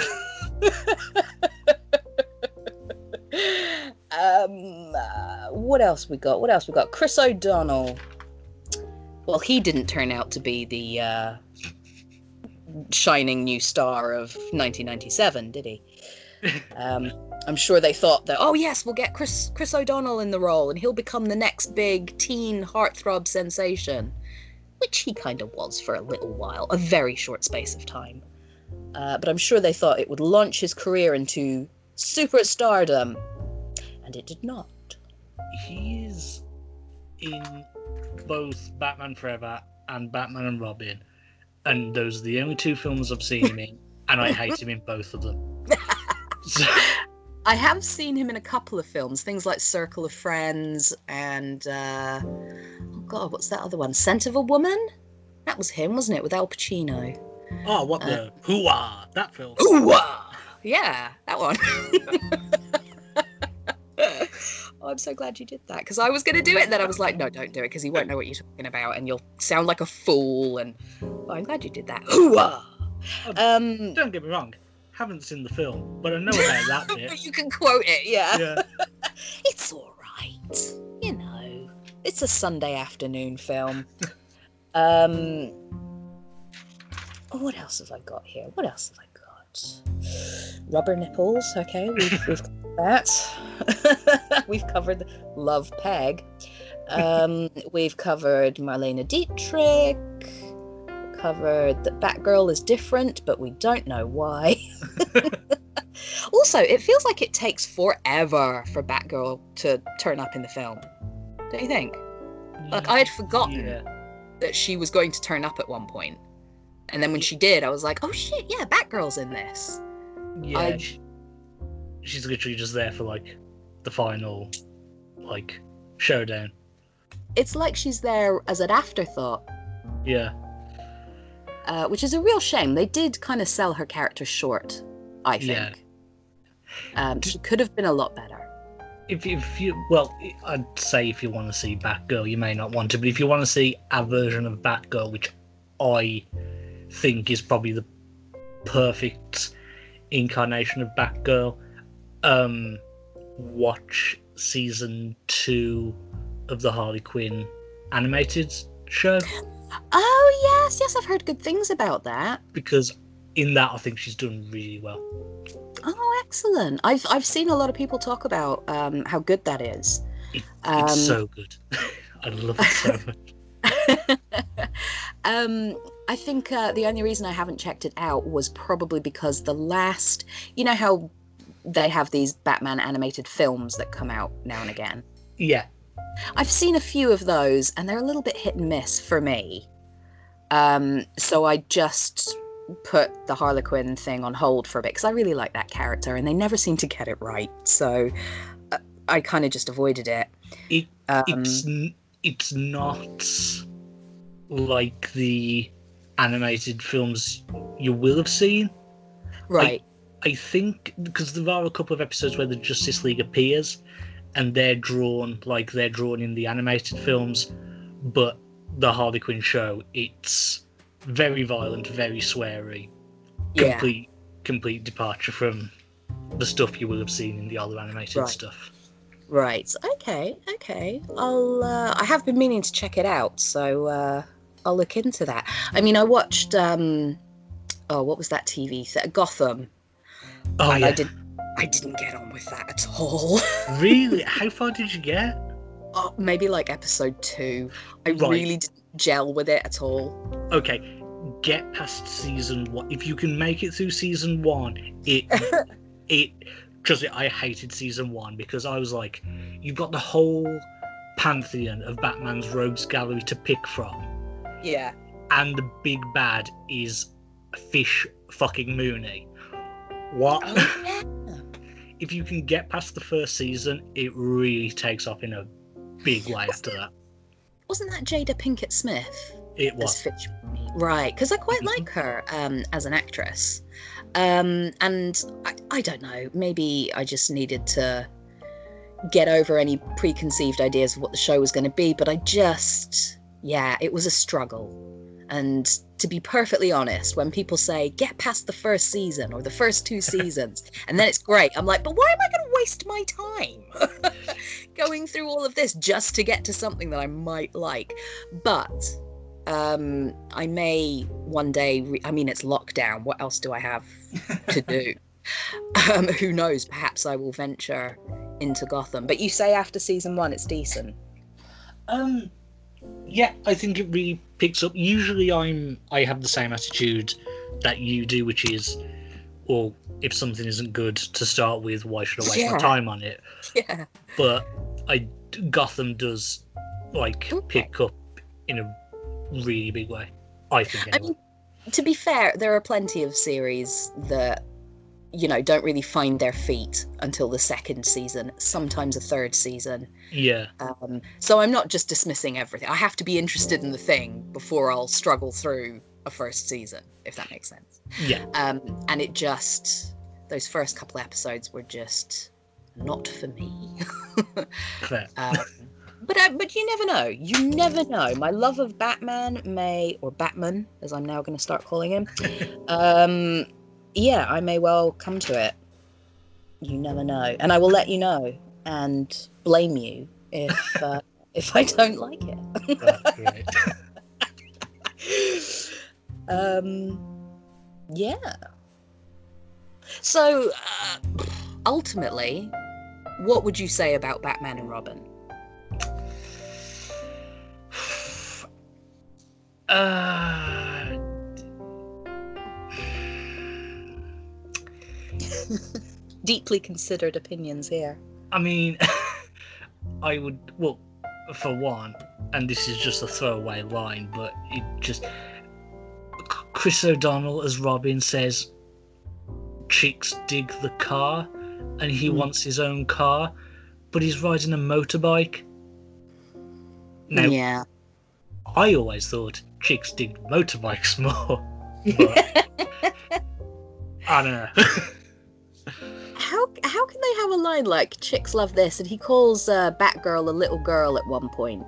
um, uh, what else we got? What else we got? Chris O'Donnell. Well, he didn't turn out to be the uh, shining new star of 1997, did he? Um, I'm sure they thought that, oh yes, we'll get Chris Chris O'Donnell in the role, and he'll become the next big teen heartthrob sensation which he kind of was for a little while, a very short space of time. Uh, but I'm sure they thought it would launch his career into superstardom, and it did not. He's in both Batman Forever and Batman and Robin, and those are the only two films I've seen him in, and I hate him in both of them. So, I have seen him in a couple of films, things like Circle of Friends and uh, oh god, what's that other one? Scent of a Woman. That was him, wasn't it, with Al Pacino? oh, what the hooah! That film. Ooh, yeah, that one. oh, I'm so glad you did that because I was going to do it, and then I was like, no, don't do it because he won't know what you're talking about, and you'll sound like a fool. And oh, I'm glad you did that. Hooah! Um, Don't get me wrong, haven't seen the film, but I know about that bit. you can quote it, yeah. Yeah. It's all right, you know. It's a Sunday afternoon film. um, what else have I got here? What else have I got? Rubber nipples. Okay, we've, we've that. we've covered Love Peg. Um, we've covered Marlene Dietrich. Covered that Batgirl is different, but we don't know why. also, it feels like it takes forever for Batgirl to turn up in the film. Don't you think? Like I had forgotten Yeah. that she was going to turn up at one point. And then when she did, I was like, oh shit, yeah, Batgirl's in this. Yeah. I- she- she's literally just there for like the final, like showdown. It's like she's there as an afterthought, Yeah. uh, which is a real shame. They did kind of sell her character short, I think. Yeah. Um, she could have been a lot better. If if you well, I'd say if you want to see Batgirl, you may not want to, but if you want to see a version of Batgirl, which I think is probably the perfect incarnation of Batgirl, um, watch season two of the Harley Quinn animated show Oh yes, yes, I've heard good things about that. because in that I think she's done really well. Oh, excellent! I've I've seen a lot of people talk about um, how good that is. It, Um, it's so good. I love it so much. Um, I think uh, the only reason I haven't checked it out was probably because the last, you know how they have these Batman animated films that come out now and again. Yeah. I've seen a few of those, and they're a little bit hit and miss for me. Um, so I just put the Harley Quinn thing on hold for a bit because I really like that character, and they never seem to get it right. So uh, I kind of just avoided it. It Um, it's n- it's not like the animated films you will have seen. right. I think because there are a couple of episodes where the Justice League appears, and they're drawn like they're drawn in the animated films, but the Harley Quinn show it's very violent, very sweary, yeah. complete complete departure from the stuff you will have seen in the other animated Right. stuff. Right. Okay. Okay. I'll. Uh, I have been meaning to check it out, so uh, I'll look into that. I mean, I watched. Um, oh, what was that TV? Th- Gotham. Oh and yeah, I did. I didn't get on with that at all. really? How far did you get? oh, maybe like episode two. I Right. really didn't gel with it at all. Okay, get past season one. If you can make it through season one, it it just I hated season one because I was like, you've got the whole pantheon of Batman's rogues gallery to pick from, Yeah. and the big bad is Fish fucking Mooney. What? Oh, yeah. if you can get past the first season, it really takes off in a big way after that. Wasn't that Jada Pinkett Smith? It as was. Fitch. Right, because I quite Mhm. like her um, as an actress. Um, and I, I don't know, maybe I just needed to get over any preconceived ideas of what the show was going to be, but I just, yeah, it was a struggle. And to be perfectly honest, when people say, get past the first season or the first two seasons, and then it's great, I'm like, but why am I going to waste my time going through all of this just to get to something that I might like? But um i may one day re- i mean it's lockdown what else do i have to do? Um who knows? Perhaps i will venture into gotham. But you say after season one it's decent. Um, yeah, I think it really picks up. Usually, I'm I have the same attitude that you do, which is, well, if something isn't good to start with, why should I waste Yeah. my time on it? yeah But I Gotham does like Okay. pick up in a really big way. I think. I mean, to be fair there are plenty of series that you know don't really find their feet until the second season sometimes a third season yeah, um, so i'm not just dismissing everything i have to be interested in the thing before i'll struggle through a first season if that makes sense yeah, um, and it just those first couple episodes were just not for me. um, but uh, but you never know. You never know. My love of Batman may or Batman, as I'm now going to start calling him. Yeah, I may well come to it. You never know, and I will let you know and blame you if uh, if I don't like it. Um yeah so uh, ultimately what would you say about batman and robin Uh, deeply considered opinions here I mean, I would well, for one, and this is just a throwaway line, but it just Chris O'Donnell as Robin says, "Chicks dig the car," and he Hmm. wants his own car, but he's riding a motorbike. Now, yeah I always thought chicks dig motorbikes more, but I don't know. How how can they have a line like chicks love this and he calls uh, batgirl a little girl at one point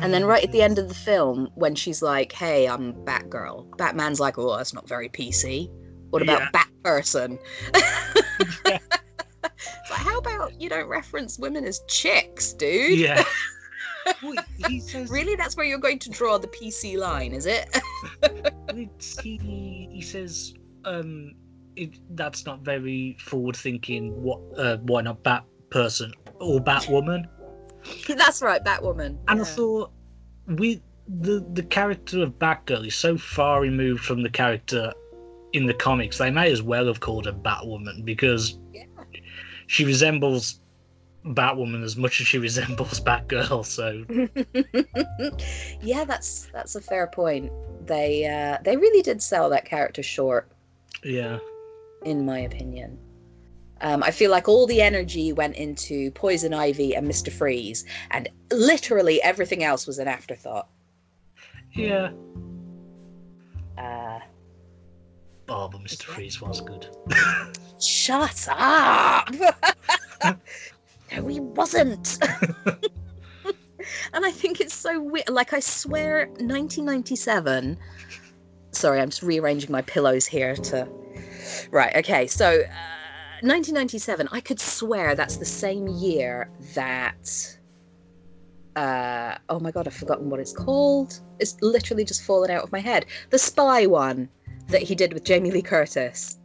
And then right at the end of the film, when she's like, "Hey, I'm Batgirl," Batman's like, "Oh, that's not very PC. What about Yeah. Bat Person?" It's like, how about you don't reference women as chicks, dude? yeah. Well, he says Really, that's where you're going to draw the PC line, is it? He he says um it, that's not very forward thinking. What uh, why not Bat person or Batwoman? that's right, Batwoman. And I thought with the the character of Batgirl is so far removed from the character in the comics. They may as well have called her Batwoman because Yeah. she resembles Batwoman as much as she resembles Batgirl. So yeah, that's that's a fair point. They uh, they really did sell that character short, yeah, in my opinion. Um, I feel like all the energy went into Poison Ivy and Mister Freeze, and literally everything else was an afterthought. yeah. Uh, Oh, but Mister Freeze was good. shut up! no, he wasn't. and I think it's so weird. Like, I swear, 1997. Sorry, I'm just rearranging my pillows here to. Right, okay. So, uh, 1997, I could swear that's the same year that. Uh, oh my god, I've forgotten what it's called. It's literally just fallen out of my head. The spy one that he did with Jamie Lee Curtis.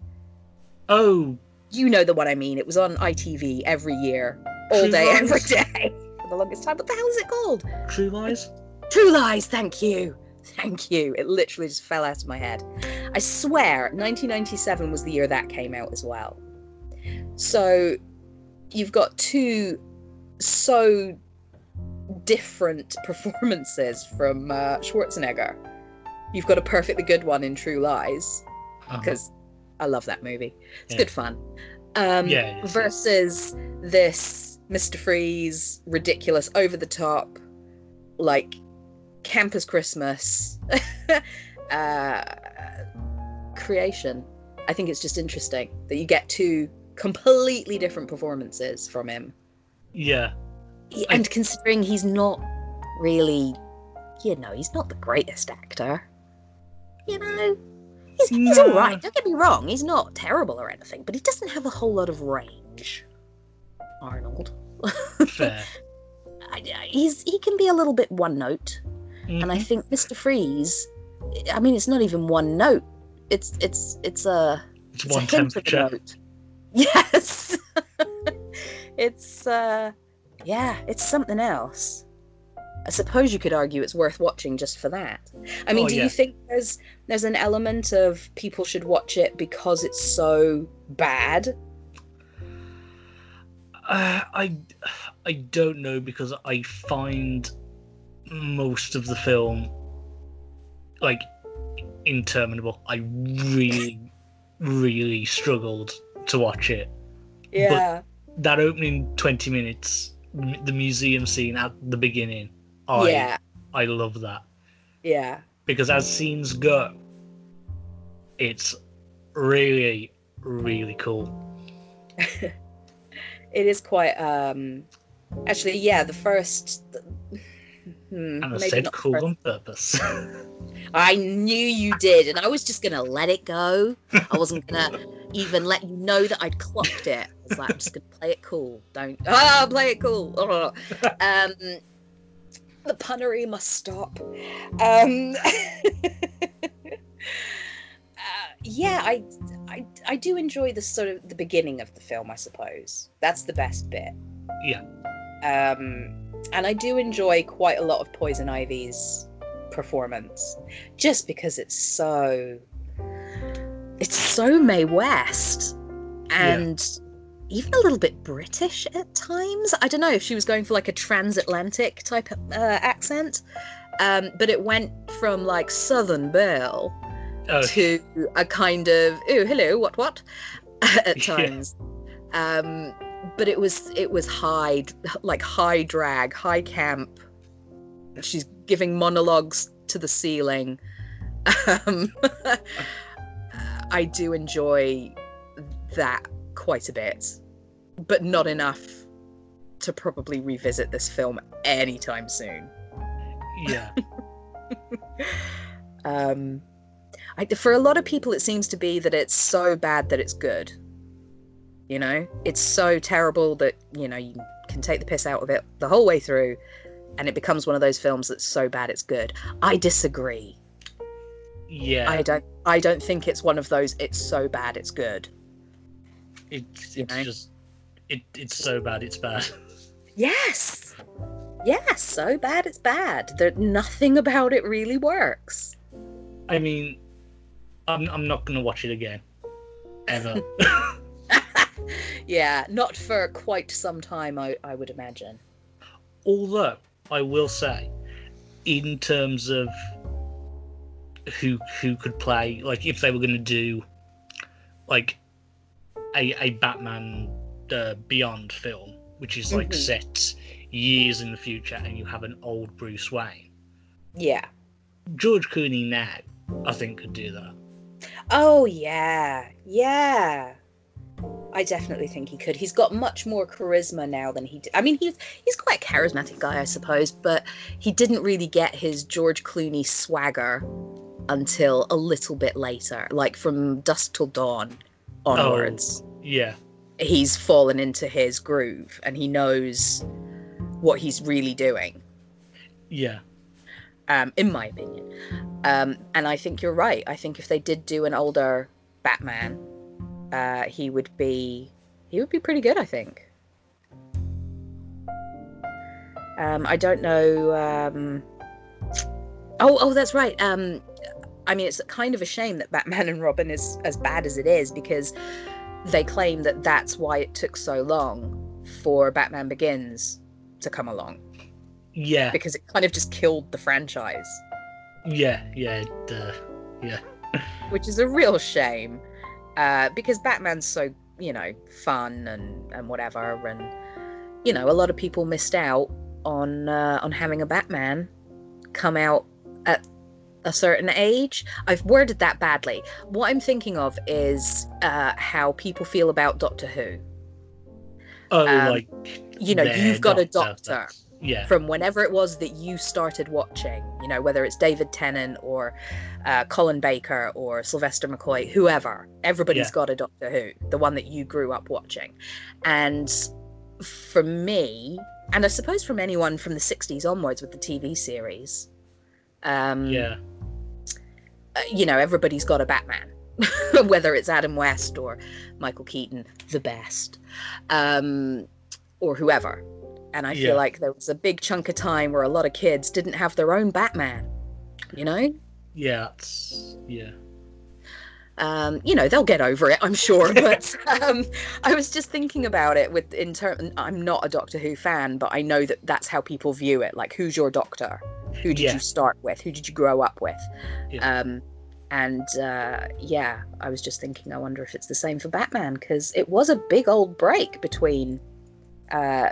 Oh, You know the one I mean. It was on ITV every year, all True day, Lies? every day, for the longest time. What the hell is it called? True Lies. True Lies. Thank you. Thank you. It literally just fell out of my head. I swear, 1997 was the year that came out as well. So you've got two so different performances from uh, Schwarzenegger. You've got a perfectly good one in True Lies Uh-huh. because I love that movie. It's Yeah. good fun. Um, Yeah, is, versus this Mr. Freeze, ridiculous, over the top, like campus Christmas uh, creation. I think it's just interesting that you get two completely different performances from him. yeah, I- And considering he's not really, you know, he's not the greatest actor. You know, he's, he's all right. Don't get me wrong. He's not terrible or anything, but he doesn't have a whole lot of range. Arnold. fair. I, I- he's he can be a little bit one note, and I Mhm. think Mr. Freeze. I mean, it's not even one note. It's it's it's a it's it's one a hint of a temperature. note. Yes. it's uh yeah, it's something else. I suppose you could argue it's worth watching just for that. I mean, Oh, do yeah. you think there's there's an element of people should watch it because it's so bad? Uh, I I don't know because I find most of the film like interminable. I really really struggled to watch it. Yeah. That opening 20 minutes the museum scene at the beginning. I yeah. I love that Yeah. because as scenes go it's really really cool. It is quite um actually yeah, the first Hmm, And I said cool first- on purpose. I knew you did, and I was just gonna let it go. I wasn't gonna even let you know that I'd clocked it. I was like, I'm just gonna play it cool. Don't ah, play it cool. Ugh. Um, the punnery must stop. Um, uh, yeah, I, I, I do enjoy the sort of the beginning of the film. I suppose that's the best bit. Yeah. Um, and I do enjoy quite a lot of Poison Ivy's performance, just because it's so, it's so Mae West, and even a little bit British at times. I don't know if she was going for like a transatlantic type uh, accent, um, but it went from like Southern Belle oh, to a kind of oh hello what what? at Yeah. times. Um but it was it was high like high drag high camp. She's giving monologues to the ceiling. Um i do enjoy that quite a bit but not enough to probably revisit this film anytime soon. Yeah. um I, for a lot of people it seems to be that it's so bad that it's good you know it's so terrible that you know you can take the piss out of it the whole way through and it becomes one of those films that's so bad it's good i disagree Yeah. i don't i don't think it's one of those it's so bad it's good It's you know? just it it's so bad it's bad. yes Yeah, so bad it's bad. That nothing about it really works. I mean, I'm I'm not gonna watch it again, ever. yeah, not for quite some time, I, I would imagine. Although I will say, in terms of who who could play, like if they were gonna do like a a Batman uh, Beyond film, which is like Mhm. set years in the future, and you have an old Bruce Wayne. Yeah. George Clooney now, I think, could do that. Oh yeah, yeah. I definitely think he could. He's got much more charisma now than he did. I mean, he's he's quite a charismatic guy, I suppose, but he didn't really get his George Clooney swagger until a little bit later, like from Dusk Till Dawn onwards. Yeah, He's fallen into his groove and he knows what he's really doing. yeah, um, in my opinion. Um, and I think you're right. I think if they did do an older Batman, uh, he would be he would be pretty good. I think. Um, I don't know. Um... Oh, oh, that's right. Um, I mean, it's kind of a shame that Batman and Robin is as bad as it is because they claim that that's why it took so long for Batman Begins to come along yeah, because it kind of just killed the franchise. yeah, yeah, it, uh, yeah, which is a real shame uh, because Batman's so you know fun and and whatever, and you know a lot of people missed out on uh, on having a Batman come out at a certain age. I've worded that badly. What I'm thinking of is uh, how people feel about Doctor Who. Oh, Um, like You know, you've got a doctor, doctor that's- Yeah, from whenever it was that you started watching, you know, whether it's David Tennant or uh, Colin Baker or Sylvester McCoy, whoever, everybody's Yeah. got a Doctor Who, the one that you grew up watching. And for me, and I suppose from anyone from the 60s onwards with the TV series, um, yeah, uh, you know, everybody's got a Batman, whether it's Adam West or Michael Keaton, the best, um, or whoever. And I Yeah. feel like there was a big chunk of time where a lot of kids didn't have their own Batman. You know, yeah, yeah, um, you know they'll get over it, I'm sure. But um, I was just thinking about it with in term. I'm not a Doctor Who fan, but I know that that's how people view it. Like, who's your Doctor? Who did Yeah. you start with? Who did you grow up with? Yeah. Um, and uh, yeah, I was just thinking. I wonder if it's the same for Batman because it was a big old break between. Uh,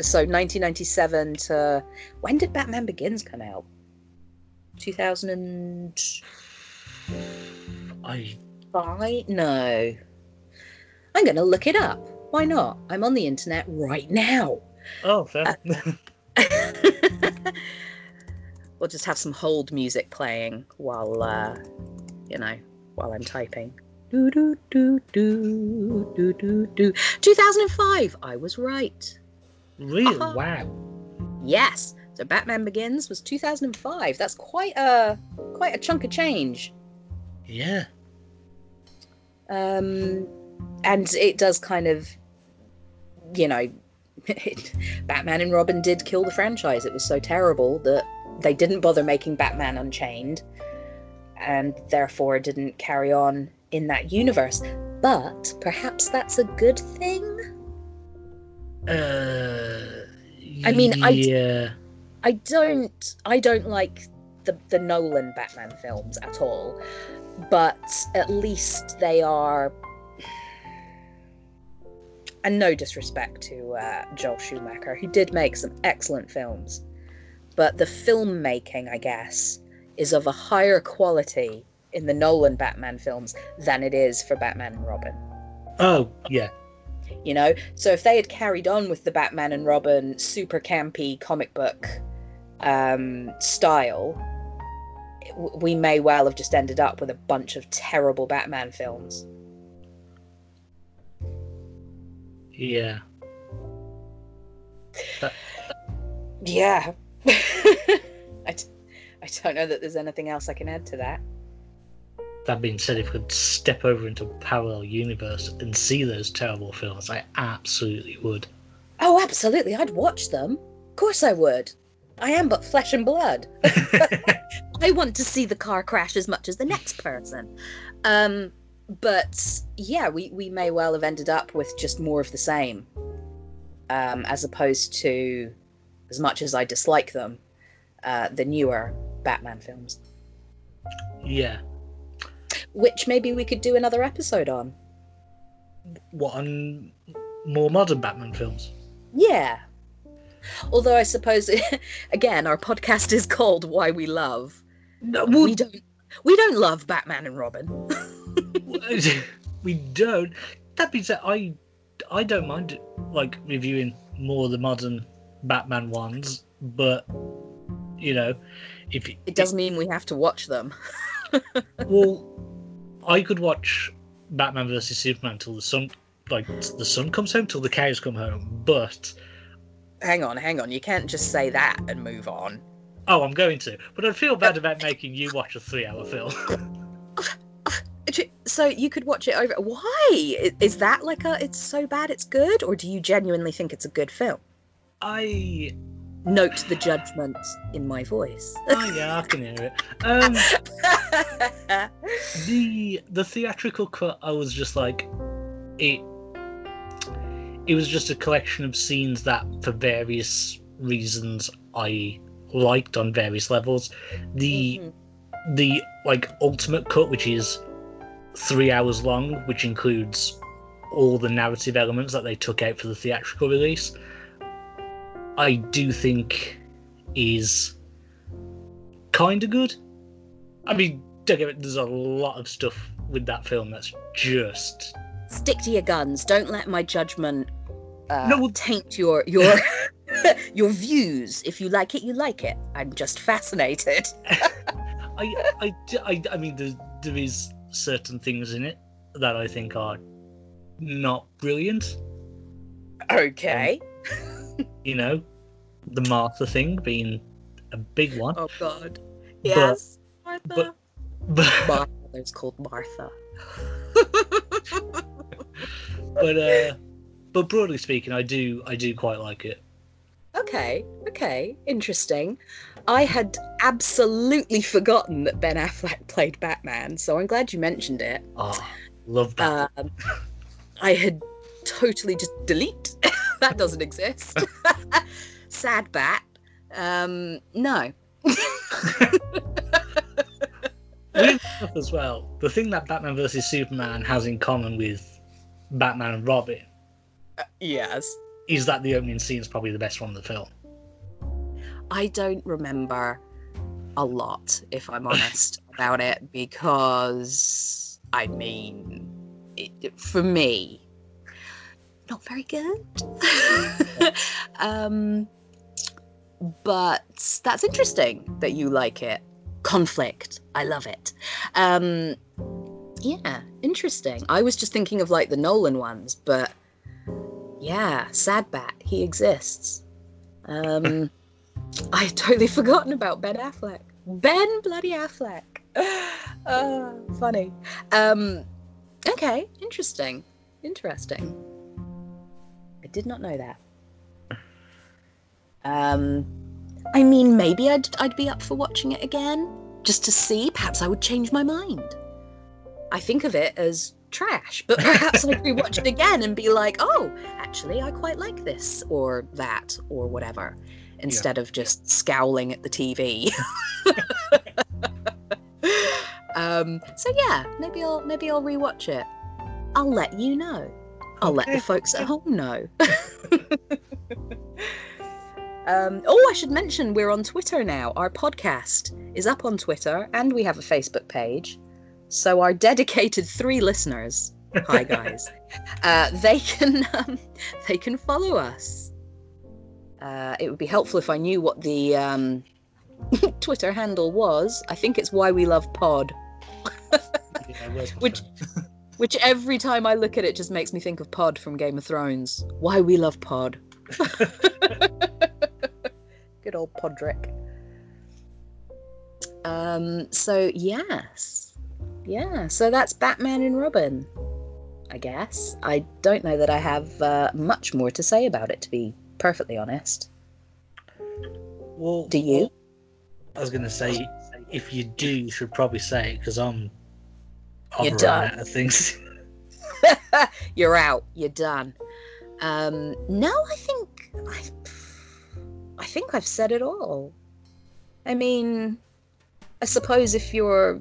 so 1997 to when did Batman Begins come out? 2005? I No. I'm going to look it up. Why not? I'm on the internet right now. oh fair. we'll just have some hold music playing while, uh, you know, while I'm typing. Do, do, do, do, do, do, do. 2005. I was right. Really? Uh-huh. Wow. Yes. So Batman Begins was 2005. That's quite a quite a chunk of change. Yeah. Um, and it does kind of, you know, Batman and Robin did kill the franchise. It was so terrible that they didn't bother making Batman Unchained, and therefore didn't carry on in that universe. But perhaps that's a good thing. Uh, I mean, I yeah. I don't I don't like the the Nolan Batman films at all, but at least they are. And no disrespect to uh, Joel Schumacher, who did make some excellent films, but the filmmaking, I guess, is of a higher quality in the Nolan Batman films than it is for Batman and Robin Oh yeah. You know? So if they had carried on with the batman and robin super campy comic book um, style we may well have just ended up with a bunch of terrible batman films. Yeah. yeah. I, d- I don't know that there's anything else i can add to that That being said, if we could step over into a parallel universe and see those terrible films, I absolutely would. oh absolutely i'd watch them Of course I would. I am but flesh and blood. I want to see the car crash as much as the next person. Um, but yeah, we, we may well have ended up with just more of the same, um, as opposed to, as much as I dislike them, uh, the newer Batman films, yeah. Which maybe we could do another episode on. What on more modern Batman films? Yeah. Although I suppose, again, our podcast is called "Why We Love." No, We don't. We don't love Batman and Robin. we don't. That being said, I I don't mind like reviewing more of the modern Batman ones, but you know, if It does mean we have to watch them. well, I could watch Batman versus Superman till the sun like the sun comes home, till the cows come home. But Hang on, hang on. You can't just say that and move on. oh, I'm going to. But I'd feel bad about making you watch a three-hour film. So you could watch it over. Why is that like a? It's so bad it's good, or do you genuinely think it's a good film? I Note the judgment in my voice. oh yeah, I can hear it. Um, the the theatrical cut i was just like it it was just a collection of scenes that for various reasons i liked on various levels the Mhm. the like ultimate cut which is three hours long which includes all the narrative elements that they took out for the theatrical release i do think is kind of good i mean don't get me there's a lot of stuff with that film that's just Stick to your guns. Don't let my judgment uh, No, taint your your your views. If you like it, you like it. I'm just fascinated. I, I, I, I mean, there, there is certain things in it that I think are not brilliant. Okay. You know, the Martha thing being a big one, Oh God. Yes. Martha. but- but My mother's called Martha. but uh, but broadly speaking, I do I do quite like it. Okay, okay, interesting. I had absolutely forgotten that Ben Affleck played Batman, so I'm glad you mentioned it. Oh, love that. Um, I had totally just delete. that doesn't exist. Sad bat. Um, no. As well, the thing that Batman versus Superman has in common with Batman and Robin Yes. is that the opening scene is probably the best one in the film. I don't remember a lot, if I'm honest about it, because I mean, it, for me, not very good. um, but that's interesting that you like it. Conflict, I love it. Um, yeah, interesting. I was just thinking of like the Nolan ones, but yeah, Sad Bat, he exists. Um, I had totally forgotten about Ben Affleck. Ben bloody Affleck. uh, funny. Um, okay, interesting. Interesting. I did not know that. Um, I mean, maybe I'd I'd be up for watching it again just to see. Perhaps I would change my mind. I think of it as trash, but perhaps I'd rewatch it again and be like, oh, actually, I quite like this or that or whatever, instead of just scowling at the TV. um, so yeah, maybe I'll maybe I'll rewatch it. I'll let you know. I'll let the folks at home know. um, oh, I should mention we're on Twitter now. Our podcast is up on Twitter, and we have a Facebook page. So our dedicated three listeners, hi guys, uh, they can um, they can follow us. Uh, it would be helpful if I knew what the um, Twitter handle was. I think it's why we love pod. Yeah, where's my Which- phone? Which every time I look at it just makes me think of Pod from Game of Thrones. Why we love Pod. Good old Podrick. Um, so yes. Yeah, so that's Batman and Robin. I guess. I don't know that I have uh, much more to say about it, to be perfectly honest. Well, Do you? I was gonna say, if you do, you should probably say it because I'm. You're done. things. You're out. You're done. Um, no, I think I, I think I've said it all. I mean, I suppose if you're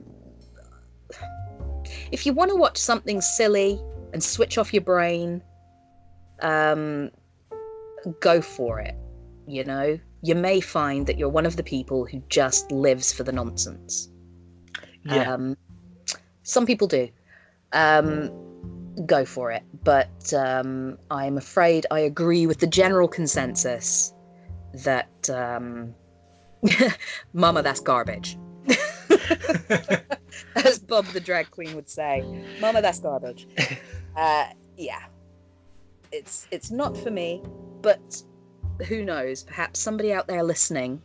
if you want to watch something silly and switch off your brain, um, go for it. You know, you may find that you're one of the people who just lives for the nonsense. yeah. Um, some people do. Um, go for it. But um, I'm afraid I agree with the general consensus that um, Mama, that's garbage. As Bob the drag queen would say, Mama, that's garbage. Uh, yeah, it's it's not for me. But who knows? Perhaps somebody out there listening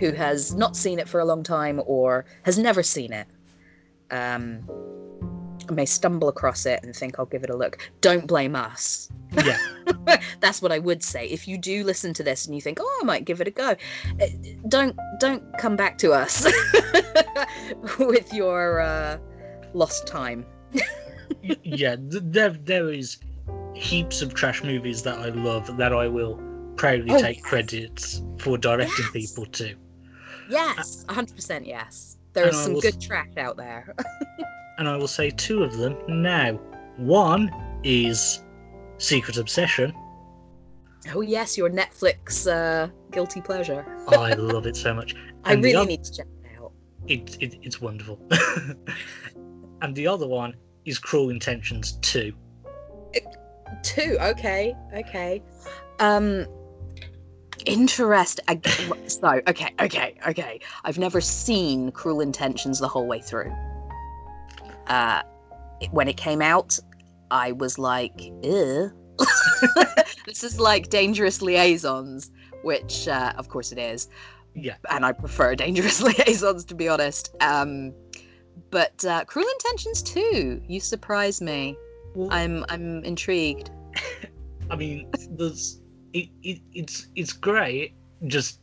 who has not seen it for a long time or has never seen it um, may stumble across it and think I'll give it a look. Don't blame us. yeah. That's what I would say. If you do listen to this and you think, "Oh, I might give it a go," eh, don't don't come back to us with your uh, lost time. Yeah. There, there is heaps of trash movies that I love that I will proudly Oh, take yes. credits for directing Yes. people to. Yes, hundred percent. Yes, there And is some will- good trash out there. and I will say two of them now. One is Secret Obsession. oh yes, your Netflix uh, guilty pleasure. I love it so much. I And the really oth- need to check it out. It, it, it's wonderful. and the other one is Cruel Intentions 2. Two. Okay. Okay. Um. Interest. I, so okay. Okay. Okay. I've never seen Cruel Intentions the whole way through. Uh, it- when it came out, I was like, this is like Dangerous Liaisons, which, uh, of course, it is Yeah. and I prefer Dangerous Liaisons to be honest. Um, but uh, Cruel Intentions too. You surprise me. Well, I'm I'm intrigued. I mean, there's it, it it's it's great just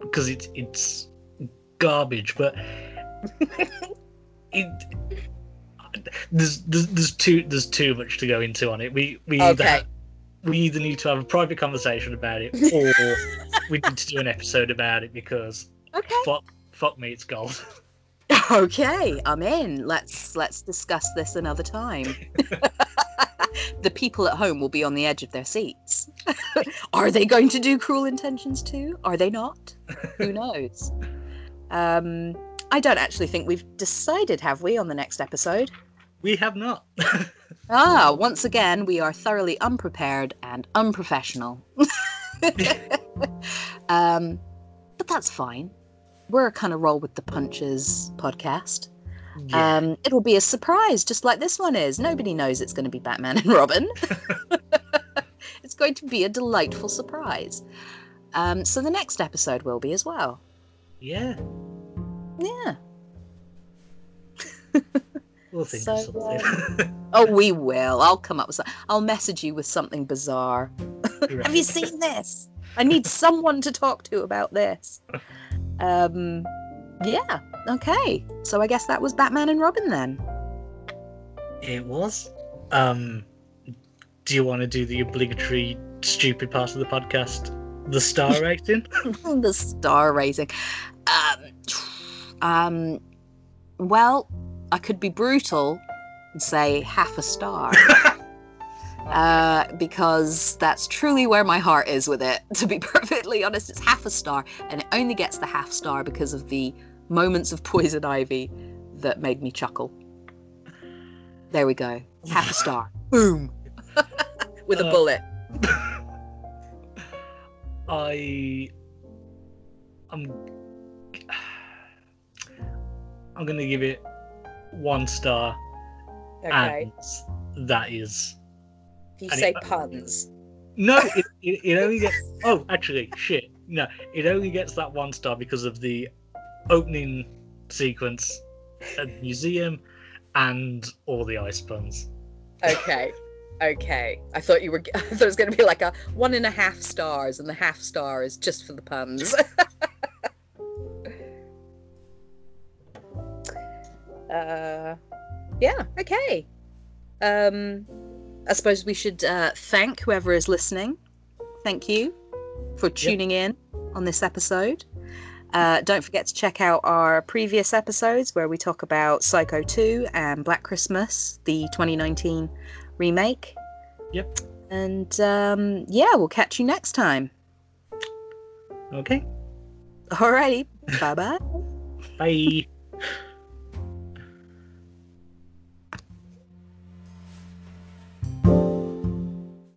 because it's it's garbage, but it there's, there's there's too there's too much to go into on it. We we either Okay. have, we either need to have a private conversation about it or we need to do an episode about it because Okay. fuck fuck me, it's gold. Okay, I'm in. Let's let's discuss this another time. the people at home will be on the edge of their seats. Are they going to do Cruel Intentions too? Are they not? Who knows? Um, I don't actually think we've decided, have we, on the next episode? We have not. Ah, once again, we are thoroughly unprepared and unprofessional. um, but that's fine. We're a kind of roll with the punches podcast. Yeah. Um, it'll be a surprise, just like this one is. Nobody knows it's going to be Batman and Robin. it's going to be a delightful surprise. Um, so the next episode will be as well. yeah. Yeah. We'll think So, of something. Oh, we will. I'll come up with some. I'll message you with something bizarre. Have you seen this? I need someone to talk to about this. Um, yeah. Okay. So I guess that was Batman and Robin then. It was. Um, do you want to do the obligatory stupid part of the podcast, the star rating? the star rating. Um, um, well, I could be brutal and say half a star. Uh, because that's truly where my heart is with it. To be perfectly honest, it's half a star, and it only gets the half star because of the moments of poison ivy that made me chuckle. There we go, half a star. Boom, with a Uh, bullet. I, I'm, I'm gonna give it one star, Okay, and that is you say it- puns. no. It, it, it only gets. Oh, actually, shit. No, it only gets that one star because of the opening sequence at the museum and all the ice puns. Okay. Okay. I thought you were I thought it was gonna be like a one and a half stars and the half star is just for the puns. uh yeah, okay. Um I suppose we should uh, thank whoever is listening. Thank you for tuning yep. in on this episode. Uh, don't forget to check out our previous episodes where we talk about Psycho 2 and Black Christmas, the 2019 remake. Yep. And um, yeah, we'll catch you next time. Okay. Alrighty. Bye bye. Bye.